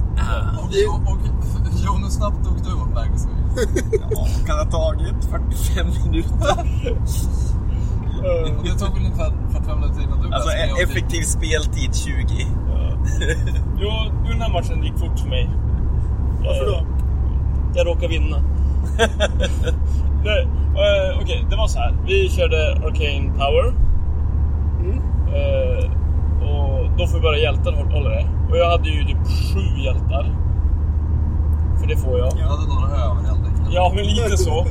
och, och, och, snabbt dog du mot Magnus. Ja, kan ha tagit 45 minuter. Det tog väl ungefär 45 minuter innan du Alltså effektiv speltid 20. Jo, den här matchen gick fort för mig. Varför då? Jag råkade vinna. det, eh, Okej, det var så här. Vi körde Arcane Power. Mm. Eh, och då får bara hjältar hå- hålla det. Och jag hade ju typ sju hjältar. För det får jag. Jag hade några över helt enkelt. Ja, men lite så.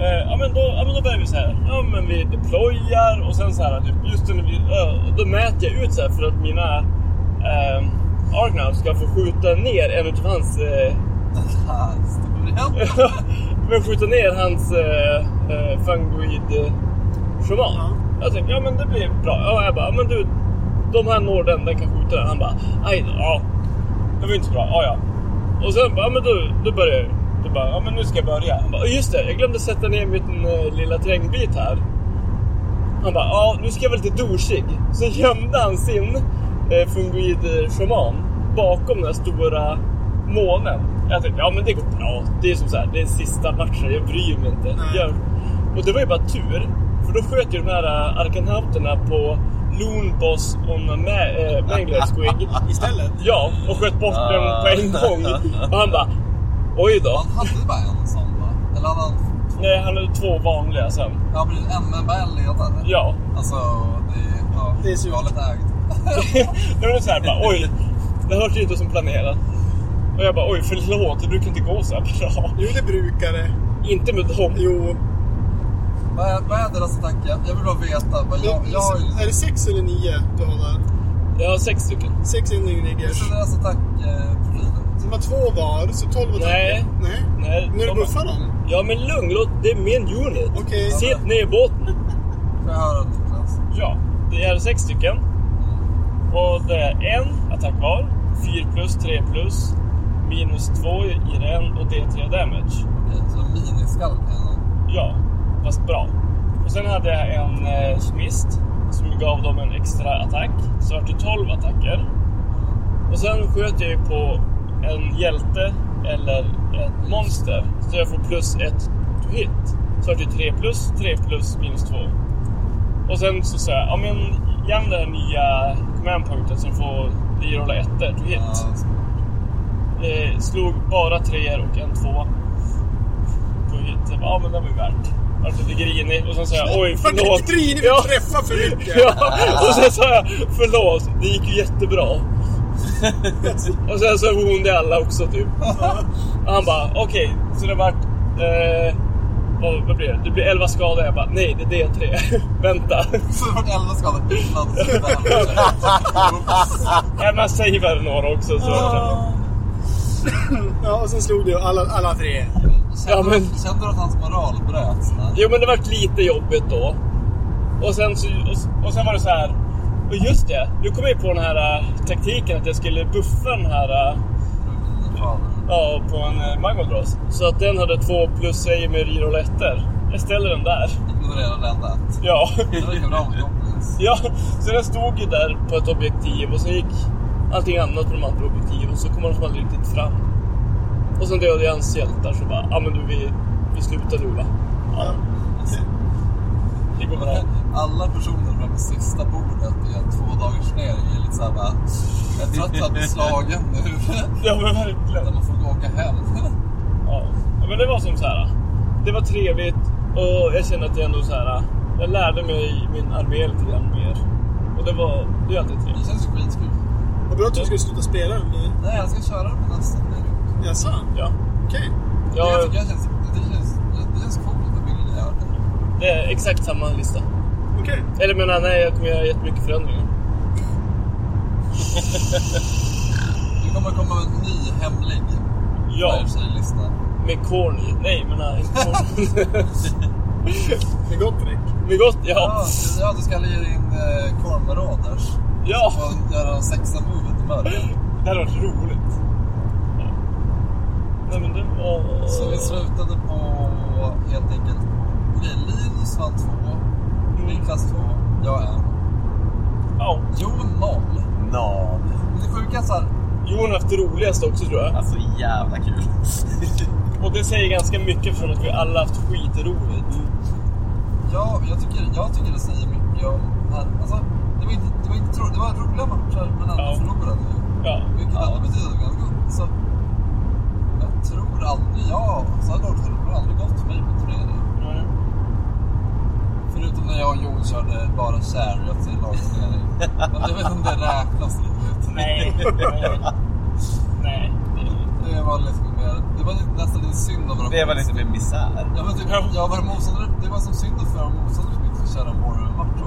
Eh, ja, men då, ja, men då börjar vi så här. Ja, men vi deployar och sen så här. Typ, just när vi, då mäter jag ut så här för att mina eh, Argnauts ska få skjuta ner en utav hans... Eh, men skjuta ner hans eh, eh, fungoid eh, shaman. Ja. Jag tänkte, ja men det blir bra. Ja, jag bara, men du, de här når den, den kan skjuta den. Han bara, aj ja. Det var inte så bra. Ja, ja. Och sen bara, ja men du, du börjar jag. Du bara, ja men nu ska jag börja. Han bara, just det, jag glömde sätta ner min eh, lilla terrängbit här. Han bara, ja nu ska jag vara lite douchig. Så gömde han sin eh, fungoid eh, shaman bakom den här stora månen. Jag tänkte, ja men det går bra. Det är som så här, det är sista matchen, jag bryr mig inte. Gör. Och det var ju bara tur. För då sköt ju de här äh, arkanauterna på Loon Boss on a ma- äh, Mangler Squig. Istället? Ja, och sköt bort den på en gång. Och han bara, oj då. Han hade bara en sån va? Eller hade han... Nej, han hade två vanliga sen. Ja, precis. En men bara en ledare. Ja. Alltså, det är... Ja, Det är surt. galet ägt. Då var det så här bara, oj. Det hörs ju inte som planerat. Och jag bara, oj förlåt, det brukar inte gå så här bra. Jo, det brukar det. Inte med dem. Jo. Vad är, vad är deras attack? Jag, vill bara veta. Vad jag, jag. Är det sex eller nio du har där? Jag har sex stycken. Sex Hur inringers. ser deras? De har två var, så tolv attacker. Nej. Nej. Nej, När du de- buffar dem? Ja men lugn, låt, det är min unit. Okej. Sitt ner i båten. Får jag höra Niklas? Ja, det är sex stycken. Och det är en attack var. 4 plus, 3 plus, minus 2 i den och D3 damage. Okej, så miniskalken. Ja, fast bra. Och sen hade jag en eh, smist som gav dem en extra attack. Så det 12 attacker. Och sen sköt jag ju på en hjälte eller ett monster. Så jag får plus ett to hit. Så vart det 3 plus, 3 plus, minus 2. Och sen så sa jag, ja men gärna det här nya command pointet som får rerolla ettor to hit. Eh, slog bara treor och en två på hit. Jag bara, ja men det var ju värt. Jag var lite grinig och sen sa jag oj förlåt. grinig vi Ja. träffar för mycket. Ja, och sen sa jag förlåt, det gick ju jättebra. och sen så woundade jag alla också typ. Och han bara okej, så det vart... Eh, vad, vad blir det? Det blir 11 skador. Jag bara nej, det är D3. Vänta. Så det vart 11 skador innan Nej, man saveade några också. Så. Ja, och sen slog du alla, alla tre. Ja, men- Kände du att hans moral bröts? Jo men det vart lite jobbigt då. Och sen, så, och, och sen var det så här. Och just det, nu kom jag på den här äh, taktiken att jag skulle buffa den här äh, ja, på en äh, Magmadross. Så att den hade två plus säger med reroll ettor. Jag ställer den där. Ignorera det enda ett. Ja. Det verkar bra mot dem. Nice. Ja, så den stod ju där på ett objektiv och så gick allting annat på de andra objektiven och så kom han liksom aldrig riktigt fram. Och sen dödade jag hans hjältar så bara, ja men du vi, vi slutar nu va? Ja, det går bra. Alla personer framme sista bordet i en två dagars turnering är lite såhär bara... Jag är trött på att bli slagen nu. Ja men verkligen. När man får gå och åka hem. Ja. men det var som så här. Det var trevligt och jag känner att jag ändå så här. Jag lärde mig min armé lite grann mer. Och det var, det är alltid Det trevligt. känns ju skitkul. Vad bra att du skulle sluta spela den nu. Nej, jag ska köra den på nästa period. Jaså? Ja. Okej. Ja, Jag tycker det känns, det känns, det känns coolt att vilja göra det. det är exakt samma lista. Okej. Eller menar, nej, jag kommer göra jättemycket förändringar. Det kommer komma en ny hemlig Ja, Fireside-lista. med corn i. Nej, men nej. Med gott Rick. med gott, Ja, ja. ja, du ska lägga in eh, Corn Marauders. Ja, Och göra sexa movet i början. det hade varit roligt. Ja. Nej, men det var... Så vi slutade på helt enkelt. Okej, Linus vann två. Niklas två. Jag en. Ja. Jon noll. Men det sjuka är såhär... Johan har haft det roligast också tror jag. Alltså jävla kul. Och det säger ganska mycket från att vi alla haft skitroligt. Ja, jag tycker, jag tycker det säger mycket om... Här, alltså, det var inte, det var inte tro, det var roliga matcher, men ändå Ja. förlorade vi. Ja. Vilket ändå betyder ganska så Jag tror aldrig jag, så här dåligt har det aldrig gått för mig på turnering. Förutom när jag och Jon körde bara Chariot i en lagturnering. Men jag vet inte om det räknas riktigt. Nej. Nej. Det var liksom mer, det var lite, nästan lite synd om Det var lite mer misär. Ja, men typ, jag var motståndare, det var som synd för våra motståndare som inte fick köra en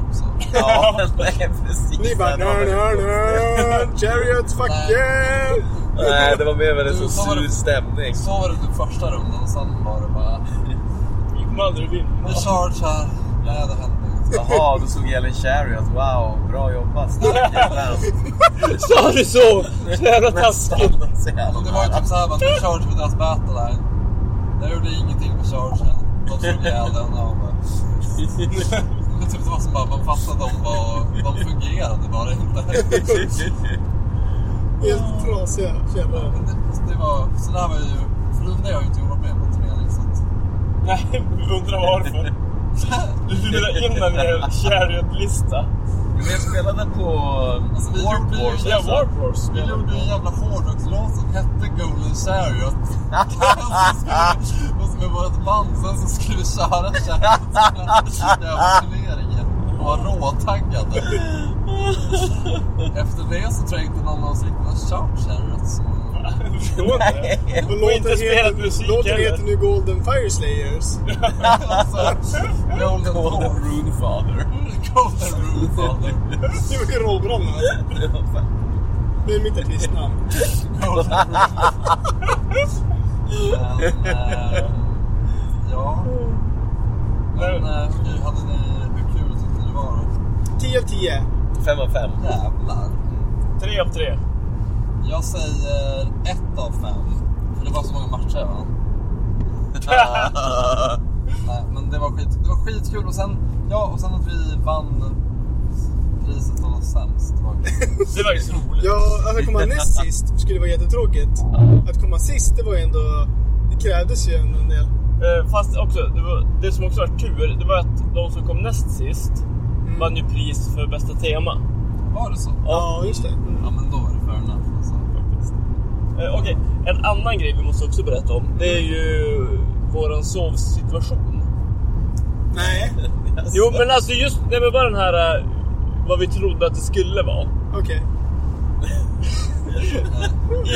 också. Ja, nej precis. Ni bara Det nö, var väldigt nö, konstigt. nö. Chariots, fuck Nej. yeah! Nej, det var mer väldigt så Så var det- sur stämning. Så var det typ första rundan och sen var det bara... Vi kommer aldrig vinna. Vi charge här. Ja, det hände inget. Jaha, du såg Ellen Chariot. Wow, bra jobbat. Jävlar. Sa du så? Så jävla taskigt. Det var ju typ såhär, man tog charge med deras battle där. Jag gjorde ingenting med chargen. De slog ihjäl den och. Men typ det var som bara, man fattade att de, var, de fungerade bara inte. Helt trasiga. Men det, det var, så där var ju... För det har jag ju inte varit med på turnering så att... Nej, undrar varför. I en chariot-lista. Men jag spelade på Alltså, vi Warp gjorde Wars Ja, också. Warp Wars. Vi gjorde en jävla hårdrockslåt som hette Golden Chariot. och så skulle- och så med vårt band, sen så skulle vi köra Chariot jävla turneringen. Och var råtaggade. Efter det så tror jag inte någon av oss riktigt har kört Chariot. Så... Och Och inte spelat musik låten heter nu Golden Fire Slayers. alltså, Golden Golden. Rune Father. Golden Rune Father. Det var ju rollbrallorna. Det är mitt artistnamn. Golden Rune. Men, ehm, ja. Men eh, okej, hade ni, hur kul tyckte ni det var då? 10 av 10. Fem av fem. Jävlar. Tre av tre. Jag säger ett av fem. För det var så många matcher va? Nej, men det var, skit, det var skitkul och sen, ja, och sen att vi vann priset som var sämst. Var Det var ju så roligt. Ja, att komma näst sist skulle vara jättetråkigt. Att komma sist, det var ju ändå... Det krävdes ju en del. Eh, Fast också, det, var, det som också var tur, det var att de som kom näst sist vann ju pris för bästa tema. var det så? Ja, just det. Ja, men då var det fair enough. Alltså. Eh, Okej, en annan grej vi måste också berätta om. Det är ju våran sovsituation. Nej, Jo men alltså just, nej men bara den här eh, vad vi trodde att det skulle vara. okej.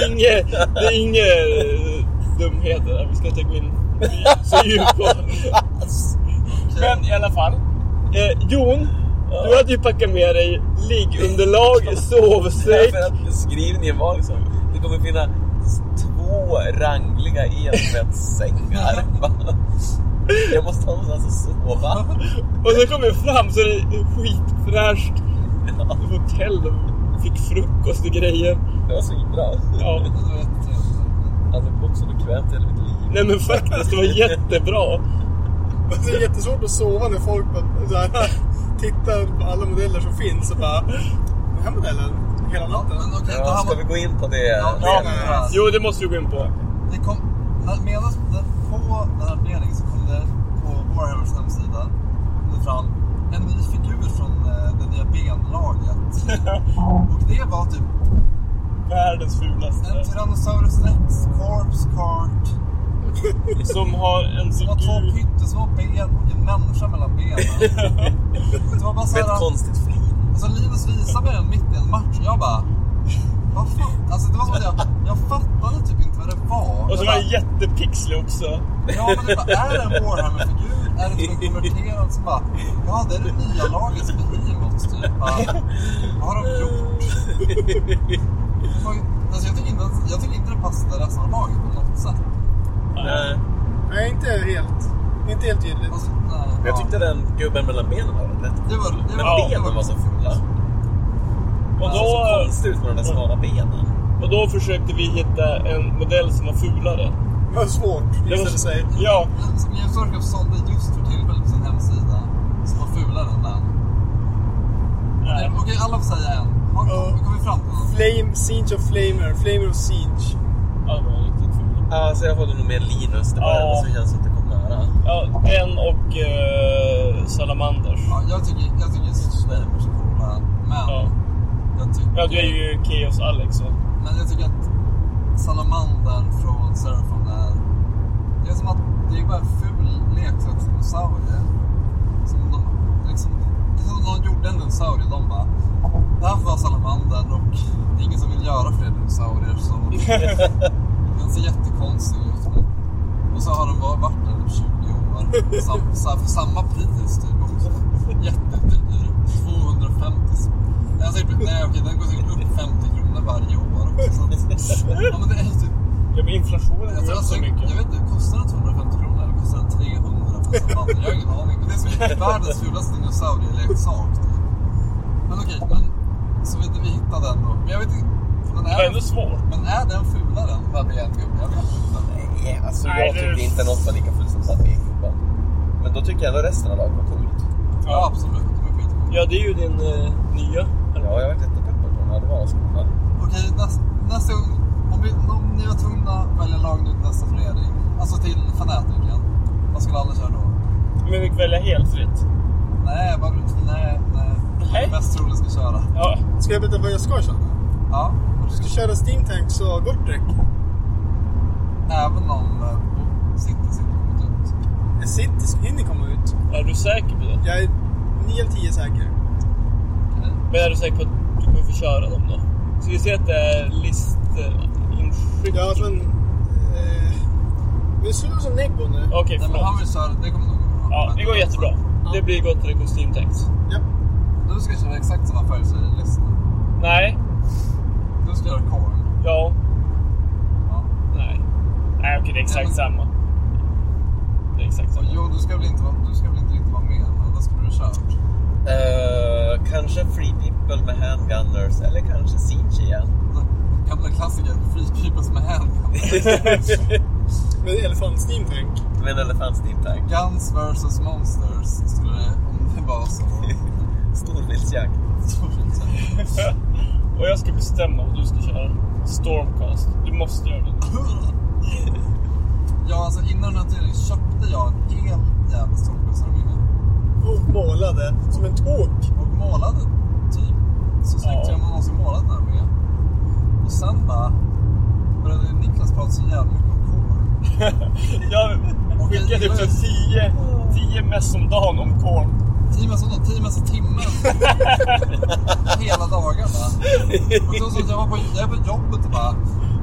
Inge, det är inga eh, dumheter där. Vi ska inte gå in så djupt på. Men i alla fall. Eh, Jon, du hade ju packat med dig liggunderlag, sovsäck. Beskrivningen var liksom, det kommer finnas två rangliga enbäddssängar. Jag måste ha någonstans att sova. Och så kom vi fram så är det skitfräscht hotell och fick frukost och grejer. Det var så bra. Ja. Aldrig bott så bekvämt i hela mitt liv. Nej men faktiskt, det var jättebra. Det är jättesvårt att sova när folk bara så här, tittar på alla modeller som finns och bara... Den här modellen, hela Ja, natten. men Ja, här ska vi gå in på det? Ja, det Ja, här. jo det måste vi gå in på. Det kom, när- medan på den här föreningen så kom det på Warhammers hemsida det fram en ny figur från eh, det nya benlaget. Och det var typ Världens en fulaste. Tyrannosaurus rex corpse cart Som har en som har två pyttesmå ben och en människa mellan benen. Det var bara så Med ett här, konstigt flin. Alltså Linus visade mig den mitt i en match och jag bara vad fan? Alltså det var som att jag, jag fattade typ inte vad det var. Och så var den jättepixlig också. Ja, men det bara, är det en Warhammer-figur? Är det typ en konverterad som bara, ja det är det nya lagets Behemoth typ. Bara, vad har de gjort? Var Alltså, jag, tycker inte, jag tycker inte det passade resten av laget på något sätt. Nej. Nej, inte helt. Inte helt tydligt. Alltså, nej, jag ja. tyckte den gubben mellan benen var rätt. det var, det Men var, benen var så fula. Och Det då, såg så konstigt ut med de där smala benen. och då försökte vi hitta en modell som var fulare. Det var svårt, Det var sig. Ja, Som James Orkoff sålde just för tillfället på sin hemsida. Som var fulare än den. nej. Okej, Okej, alla får säga en. Har, har vi kommit fram till något? Flame, Siege of Flamer, Flamer of Siege. Ja, det var riktigt ful. Ja, så jag håller nog med Linus. Det var Ja. enda som känns att det kom nära. Ja, den och eh, Salamanders. Ja, jag tycker, jag tycker är coola. Men, Ja. jag tycker... Ja, du är ju Chaos Alex så. Men jag tycker att Salamandern från Seraphon är... Det är som att det är bara en ful leksaksdinosaurie. Som de liksom... Det är som om de gjorde en dinosaurie. De bara... Det här får vara Salamandern och det är ingen som vill göra fler dinosaurier så... den ser jättekonstig ut. Men, och så har bara varit där i 20 år. Sam, sa- för samma pris typ också. Jättedyr. 250 spänn. Den, säkert, nej, okej, den går säkert upp 50 kronor varje år. Också, så att, ja, men det är typ, Ja, men inflationen jag, går tror, upp så mycket. jag vet inte, kostar den 250 kronor eller kostar den 300 för en sån Jag har ingen aning. Men det är som världens fulaste dinosaurieleksak. Men okej, men så vi, vi hittade den då. Men jag vet inte. Den Det var är, ändå svårt. men är den fulare än Babylon-gubben? Jag vet inte. Nej, alltså Nej, jag det- tyckte inte något var lika fult som Sapien-gubben. Men då tycker jag ändå resten av laget var coolt. Ja, absolut. Är. Ja, det är ju din eh, nya. Ja, jag har varit jättepepp på dem. Ja, det var ascoola. Okej, näst, nästa gång. Om, vi, om ni var tvungna att välja lag nu till nästa turnering. Alltså till fanatiken. Vad skulle alla köra då? Men vi fick välja helt fritt. Nej, bara, nej, nej. Nej. Det mest troliga ska köra. Ja, Ska jag berätta vad jag ska köra? Ja. Jag ska köra Steam Tanks och Gortrek. Även om eh, City inte kommit ut. City hinner komma ut. är du säker på det? Jag är 9 av 10 säker. Men är du säker på att du kommer få köra dem då? Ska vi se att det är listinskick? Ja, men... Eh, vi slutar som Neggo nu. Okej, Nej, men han förlåt. vill köra, det kommer nog gå bra. Ja, det går jättebra. Det blir gott till kostymtext. Ja. Du ska köra exakt samma färg som i listan. Nej. Du ska göra Korn. Ja. Ja. Nej. Nej, okej, det är exakt Ja, men- samma. Det är exakt samma. jo, du ska väl inte, du ska väl inte riktigt vara med, men då skulle du köra. Uh, kanske Free People med handgunners eller kanske Siege igen. Gamla klassiker, Free Peoples med handgun. Med elefant Steam Tank. Med en elefant Steam Tank. Guns vs Monsters skulle det, om det var så. Storviltsjakt. Och jag ska bestämma vad du ska köra. Stormcast. Du måste göra det. Ja, alltså innan den här turneringen köpte jag en hel jävla stormkastare Och målade som en tok. och målade typ så snyggt Ja. man någonsin målat med. Och sen bara började Niklas prata så jävla mycket om kår. Jag skickar typ så tio, tio mess om dagen om korn. Tio massa då? Tio massa timmen. Hela dagarna. Och då så jag var på, jag var på jobbet och bara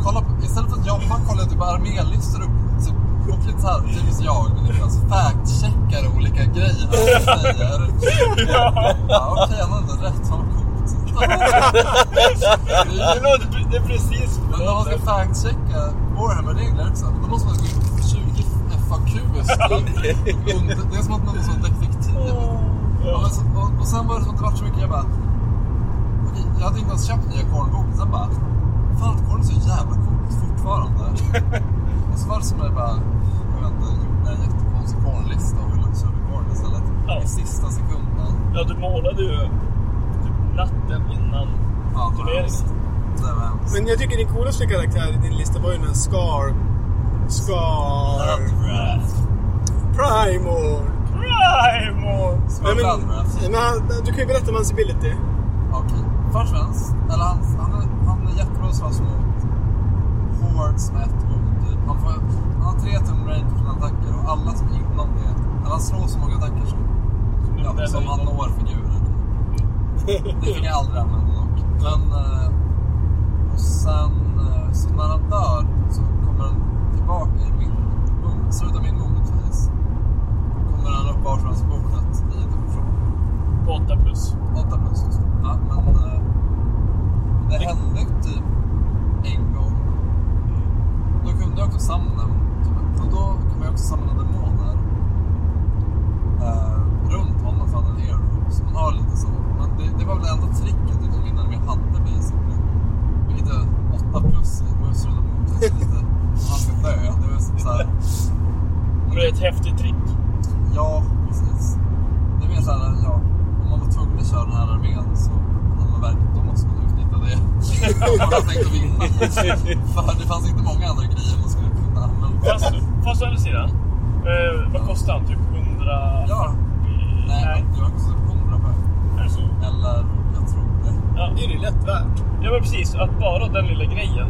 kolla istället för att jobba kollade jag typ armélistor och typ, lite såhär, typiskt jag Niklas, fact-checkar olika grejer han säger. Ja. Ja, okej, han hade rätt. Vad coolt. Det, låter, det är precis Men när man ska fact-checka Warhammer-regler också, då måste man gå in på 20 FAQs. typ. Under- Det är som att man måste vara detektiv. Ja, så, och, och sen var det som att det var så mycket, jag bara... Jag hade inte ens köpt nya Kornboken, sen bara... Fan, Korn är så jävla coolt fortfarande. Det som jag bara... Jag vet inte, gjorde en jättekonstig cornlista och ville köra corn istället. Ja. I sista sekunden. Ja, du målade ju typ natten innan Ja, turneringen. Men jag tycker din coolaste karaktär i din lista var ju den Scar... Scar... Primor! Primor! Nej, men, men du kan ju berätta om hans ability. Okej. Först och främst, eller han, han, är, han är jättebra att slåss mot hordes med ett Han, får, han har tre tum range på sina attacker och alla som är inom det, han slår så många attacker som, ja, som han når figurer. Typ. Det fick jag aldrig använda dock. Men, eh, och sen, eh, så när han dör så kommer han tillbaka i min move, slutet av min phase. Kommer han upp varsinnans bordet i division. På 8 plus. 8 plus just. Ja, men eh, det hände ju typ en gång. Då kunde jag också samla, typ, och då kan man ju också samla demoner eh, runt honom för han är en hero. Så man har lite så. Men det, det var väl det enda tricket utan innan vi hade basically. Vilket är 8 plus i Moves Rulla Moves. lite. Han ska dö. Det var som så här. Men det är ett häftigt trick. Ja, precis. Det är mer såhär, ja, om man var tvungen att köra den här armén så hade man verkligen, då måste man utnyttja det. Om man hade tänkt För det fanns inte många andra grejer man skulle kunna. Men, Fast, fast å andra sidan. Eh, vad kostar han? Typ 100? ja, nej, Nej. jag har kostat 100 per. Är det så? Eller, jag tror det. Ja. Det är ju lätt värt. ja, men precis. Att bara den lilla grejen.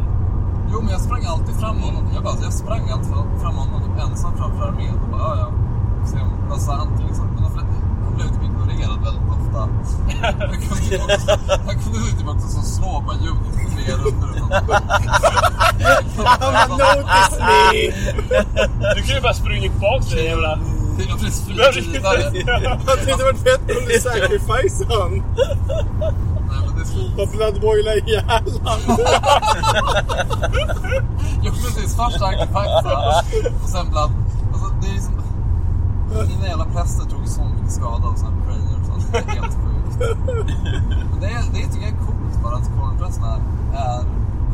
Jo, men jag sprang alltid fram honom. Jag, bara, jag sprang alltid fram honom typ ensam framför armén. Och bara, ja, ja. Se om, alltså, antingen så, men han blev typ ignorerad väldigt Han kunde ju kunde ju typ också så slå på unit i tre Han notice me! Du kan ju bara springa tillbaka till den jävla... Du behöver. Hade det inte varit bättre om du sacrifice han? Bara bloodboila ihjäl han. Jo precis, först sacrifice och sen bland... Alltså, det är som... Mina jävla präster tog så mycket skada sådana prayer så det är helt sjukt. Det, är, det tycker jag är coolt bara att cornprästerna är...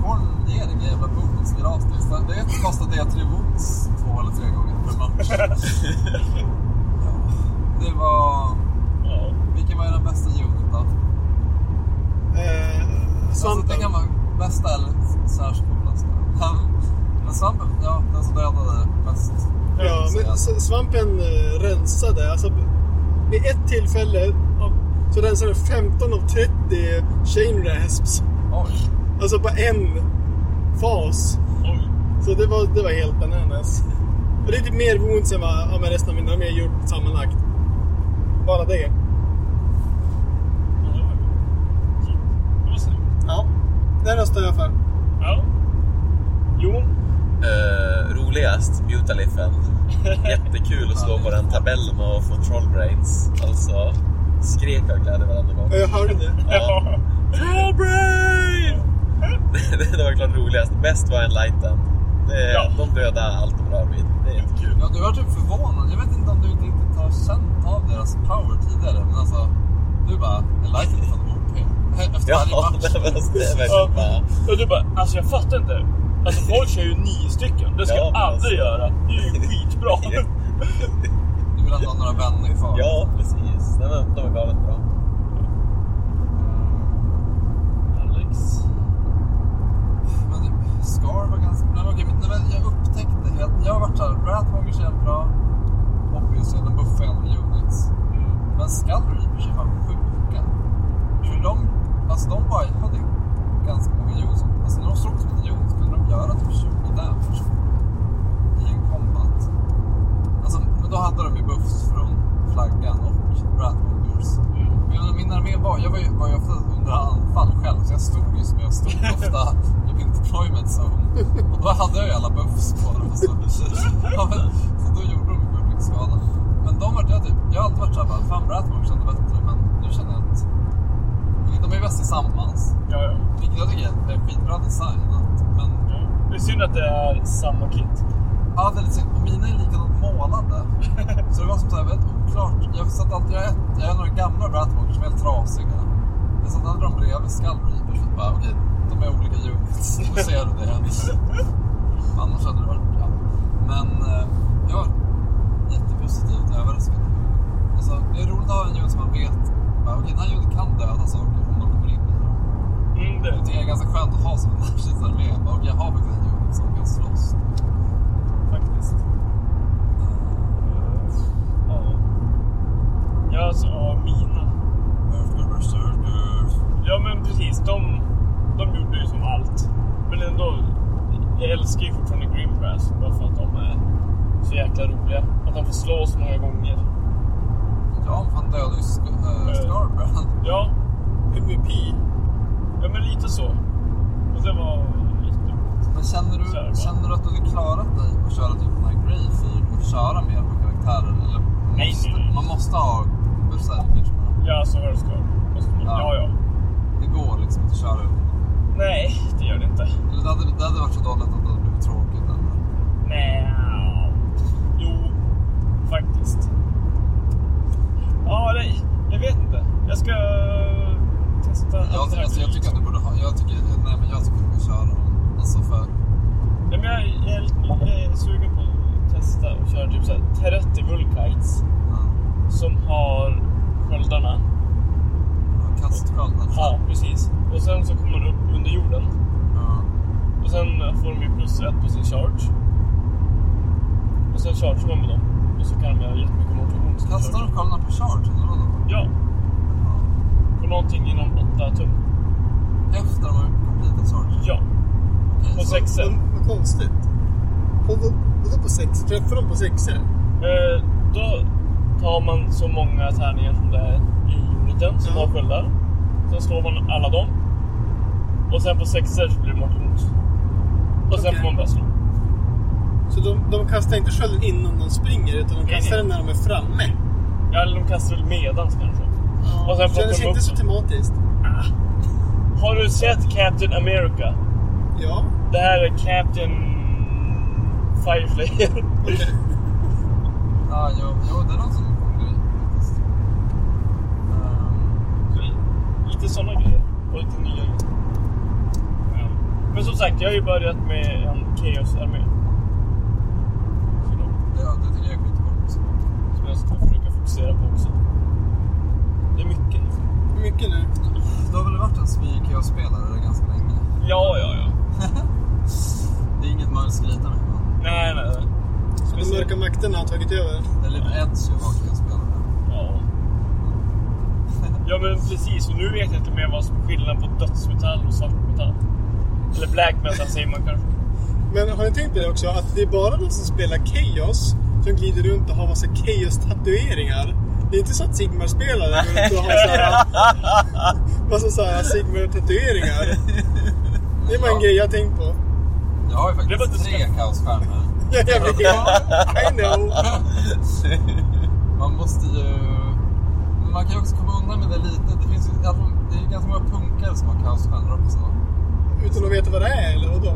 Corn ger inga jävla bonus gratis. Det kostar det tre wounds två eller tre gånger per match. Ja. Det var... Ja. Vilken var er bästa unit då? Eh, Alltså, det Svampen. kan vara bästa eller särskilt coolaste. Men svampen, ja, den som dödade mest. Ja, men svampen eh, rensade. Alltså, vid ett tillfälle så rensade den 15 av 30 chain rasps. Oj. Alltså på en fas. Oj. Så det var, det var helt bananas. Och det är typ mer wounds än vad ja, resten av mina arméer gjort sammanlagt. Bara det. Ja, det röstar jag för. Ja. Jon? Eh, roligast, Mutalifen. Jättekul att slå på den tabellen och få trollbrains. Alltså, skrek av glädje varenda gång. Jag hörde det. Ja. Trollbrain! det, det var klart roligast. Bäst var Enlighten. Det, Ja. De dödade allt de rör vid. Det är jättekul. Ja, du var typ förvånad. Jag vet inte om du inte riktigt har känt av deras power tidigare, men alltså... Du bara, Enlighten är fan OP. Efter Ja, varje match. det, var, det är Ja. verkligen bara... Och du bara, alltså jag fattar inte. Alltså folk kör ju nio stycken. Det ska Ja, jag aldrig alltså. göra. Det är ju skitbra. Du vill ändå ha några vänner kvar. Ja, precis. Det var, det var galet bra. Alex. Men det, Scar var ganska... Nej, okej, men, men jag upptäckte helt... Jag har varit såhär, är helt bra. Obviously, den buffar alla units. Men Skull Reapers är fan sjuka. För de, alltså de bara hade ganska många units. Alltså när de slogs mot en unit kunde de göra typ 20 damage i en combat. Alltså, men då hade de ju buffs från flaggan och Ratmongers. Men jag min armé var, jag var ju, var ju ofta under anfall själv, så jag stod ju som jag stod ofta i min deployment zone. Och då hade jag ju alla buffs på dem. Så, ja, men, så då gjorde de ju mycket skada. Men de vart jag typ, jag har alltid varit såhär, fan Ratmongers kände bättre, men nu känner jag att de är bäst tillsammans. Ja, ja. Vilket jag tycker är skitbra design. Men ja. Det är synd att det är samma kit. Ja, det är lite synd. Och mina är likadant målade. Så det var som så här, väldigt oklart. Jag satt alltid, jag jag har några gamla Bratwalkers som är helt trasiga. Jag satt aldrig dem bredvid Skull Reapers för att bara, okej, de är olika units. Då ser du det. Annars hade det varit, ja. Men, eh, ja, jättebra. positivt överraskad. Alltså, det är roligt att ha en ljud som man vet, okej den här ljuden kan döda saker om de kommer in i den. Mm, det är Det är ganska skönt att ha som en närstridsarmé. Okej, jag har faktiskt en ljud som kan slåss. faktiskt. Ja. Ja, alltså, mina. Ja, men precis. De, de gjorde ju som allt. Men ändå, jag älskar ju fortfarande Grimbrass bara för att de är så jäkla roliga. Att de får slå så många gånger. Ja, han dödade ju Sk- äh, Scarbrand. Ja, MVP. ja men lite så. Och det var jätteroligt. Men känner här, du, va? känner du att du hade klarat dig på att köra typ den här Greyfield och köra mer på karaktärer? Eller Nej, måste, nej, nej. Man måste ha berserkers bara. Ja, så var det ska. Ja. Ja, ja. Det går liksom inte att köra upp. Nej, det gör det inte. Eller det hade, det hade varit så dåligt att det hade blivit tråkigt. Eller? Nej. Jo, faktiskt. Ja, nej. Jag vet inte. Jag ska testa Jag, alltså, jag tycker att du borde ha... Jag tycker, nej, men jag tycker att du ska köra dem. Alltså för... Nej, men jag, jag, är lite- jag är sugen på att testa och köra typ såhär Teretti Vulkites Ja, som har sköldarna. kastskölden. Ja, precis. Och sen så kommer man upp under jorden. Ja. Och sen får de ju plus ett på sin charge. Och sen chargear man med dem. Och så kan de göra jättemycket motion. Kastar de sköldarna på charge eller vadå? Ja, på någonting inom 8 tum. Efter de har completat charge? Ja, på så- sexer. Vad, konstigt. Vadå på sex? Träffar de på sexer? Eh, då tar man så många tärningar som det är i uniten som har sköldar. Sen slår man alla dem. Och sen på sexer så blir det wounds. Och sen får man bara slå. Så de, de kastar inte skölden innan de springer utan de Nej, kastar nej. den när de är framme? Ja, eller de kastar väl medans kanske. Och sen de inte så tematiskt. Har du sett Captain America? Ja, Det här är Captain Fireslayer. okej. Ja, jo, jo, det är någon som. Ehm, lite sådana grejer. Och lite nya grejer. Ja. Men som sagt, jag har ju börjat med en Chaos-armé. Ja, det tycker jag är skitcoolt. också. Som jag ska försöka fokusera på också. Det är mycket nu. Mycket nu? Du har väl varit en spelare ganska länge? Ja, ja, ja. Det är inget man vill skryta med. Men Nej, nej, nej. De mörka makterna har tagit över. det är lite edge att vara spelare. Ja. ja, men precis. Och nu vet jag inte mer vad som är skillnaden på dödsmetall och svartmetall. Eller black metal säger man kanske. Men har ni tänkt på det också? Att det är bara de som spelar Chaos som glider runt och har massa Chaos-tatueringar. Det är inte så att Sigmar-spelare går runt och har såhär, massa såhär Sigmar-tatueringar. Det är bara en Ja. grej jag tänkt på. Jag har ju Det var faktiskt inte tre kaosstjärnor. Jag vet. I know. Man måste ju... Men man kan ju också komma undan med det lite. Det finns ju det är ganska många punkare som har kaosstjärnor också. Utan att veta vad det är, eller vadå?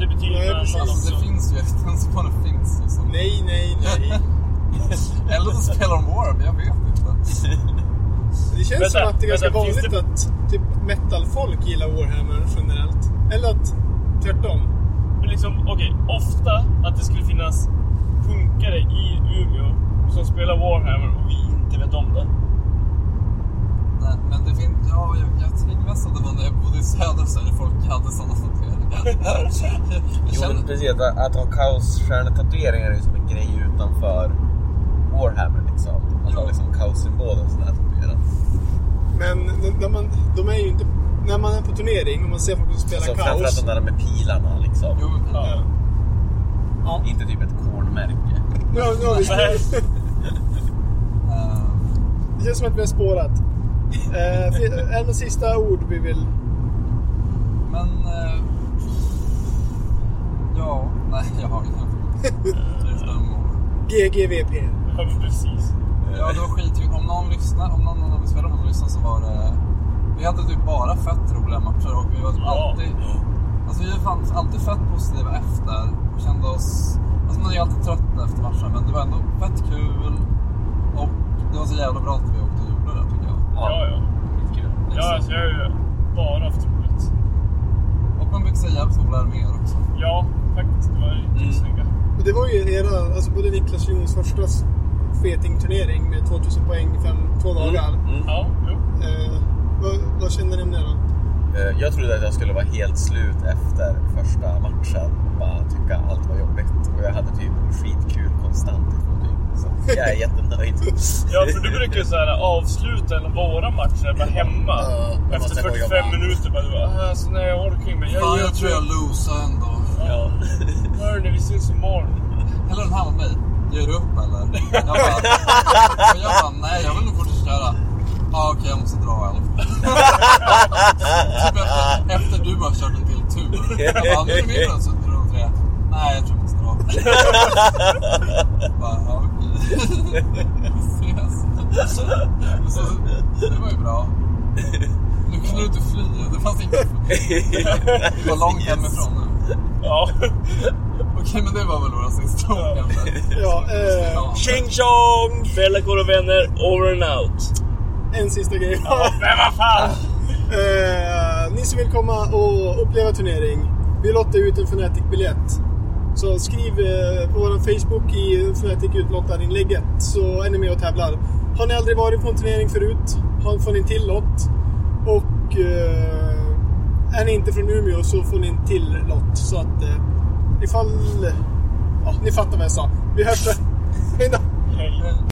Det betyder Nej, precis. Alltså, det finns ju extensioner finns ju. Som... Nej, nej, nej. Eller så spelar de War, men jag vet inte. Det känns Vänta, som att det är ganska vänta, vanligt att typ metal-folk gillar Warhammer generellt. Eller att tvärtom. Men liksom, okej, ofta att det skulle finnas punkare i Umeå som spelar Warhammer och vi inte vet om det. Nej, men det finns... Ja, jag, jag tycker mest att det var när jag bodde i söder så är det folk hade sådana tatueringar. Jag Jo, men känner- precis. Att, att ha kaosstjärnetatueringar är ju som en grej utanför Warhammer liksom. Att ha Ja. liksom kaossymbolen sådär tatuerad. Men när man, de är ju inte... När man är på turnering och man ser folk som spelar Alltså framförallt kaos. de där med pilarna liksom. Jo, men Ja. Ja. Inte typ ett kornmärke. Nu, har- nu har Nej. vi, eh, det känns som att vi har spårat. Eh, några sista ord vi vill... Men... Eh, ja, nej, jag har inga. GGVP. Precis. Ja, det var skitkul. Om någon lyssnar, om någon av någon lyssnar så var det... Vi hade typ bara fett roliga matcher och vi var typ Ja. alltid... Alltså vi fanns alltid fett positiva efter och kände oss... Alltså man är ju alltid trött efter matchen men det var ändå fett kul. Och det var så jävla bra att vi åkte och gjorde det tycker jag. Ja, ja. Skitkul. Ja, alltså jag har ju bara haft roligt. Och man fick se jävligt coola arméer också. Ja, faktiskt. Det var riktigt Mm. snygga. Och det var ju era, alltså både Niklas och Jons första, feting-turnering med 2000 poäng fem, två dagar. Mm. Ja, jo. Eh, vad, vad kände ni om det då? Eh, Jag trodde att jag skulle vara helt slut efter första matchen och bara tycka allt var jobbigt. Och jag hade typ skitkul konstant i två Så jag är jättenöjd. Ja, för du brukar ju så här avsluta en av våra matcher bara hemma. Ja, Efter ska gå och 45 jobba. minuter bara du bara, ah, alltså nej jag orkar inte. Jag, jag, jag tror jag losar ändå. Ja. Hörni, vi ses imorgon. Eller den här med mig. Ger du upp eller? Jag bara, jag bara nej jag vill nog fortsätta köra. Ja ah, okej jag måste dra i alla fall. typ efter, efter du har kört en till tur. Jag bara, nu är det min drar de tre. Nej jag tror bara. Ses. Så, det var ju bra. Nu kunde du inte fly. Det fanns inget. Det var långt hemifrån nu. Ja. Okej men det var väl våra sista ord kanske. Ja, eh, Ja. Tjing tjong! Och vänner, over and out. en sista grej. Men vad fan! Eh, ni som vill komma och uppleva turnering, vi lottar ut en Fnatic-biljett. Så skriv eh, på vår Facebook i Fnatic utlottar-inlägget så är ni med och tävlar. Har ni aldrig varit på en turnering förut har- får ni en till lott. Och eh, är ni inte från Umeå så får ni en till lott. Så att eh, ifall... Ja, ni fattar vad jag sa. Vi hörs sen. Hej då!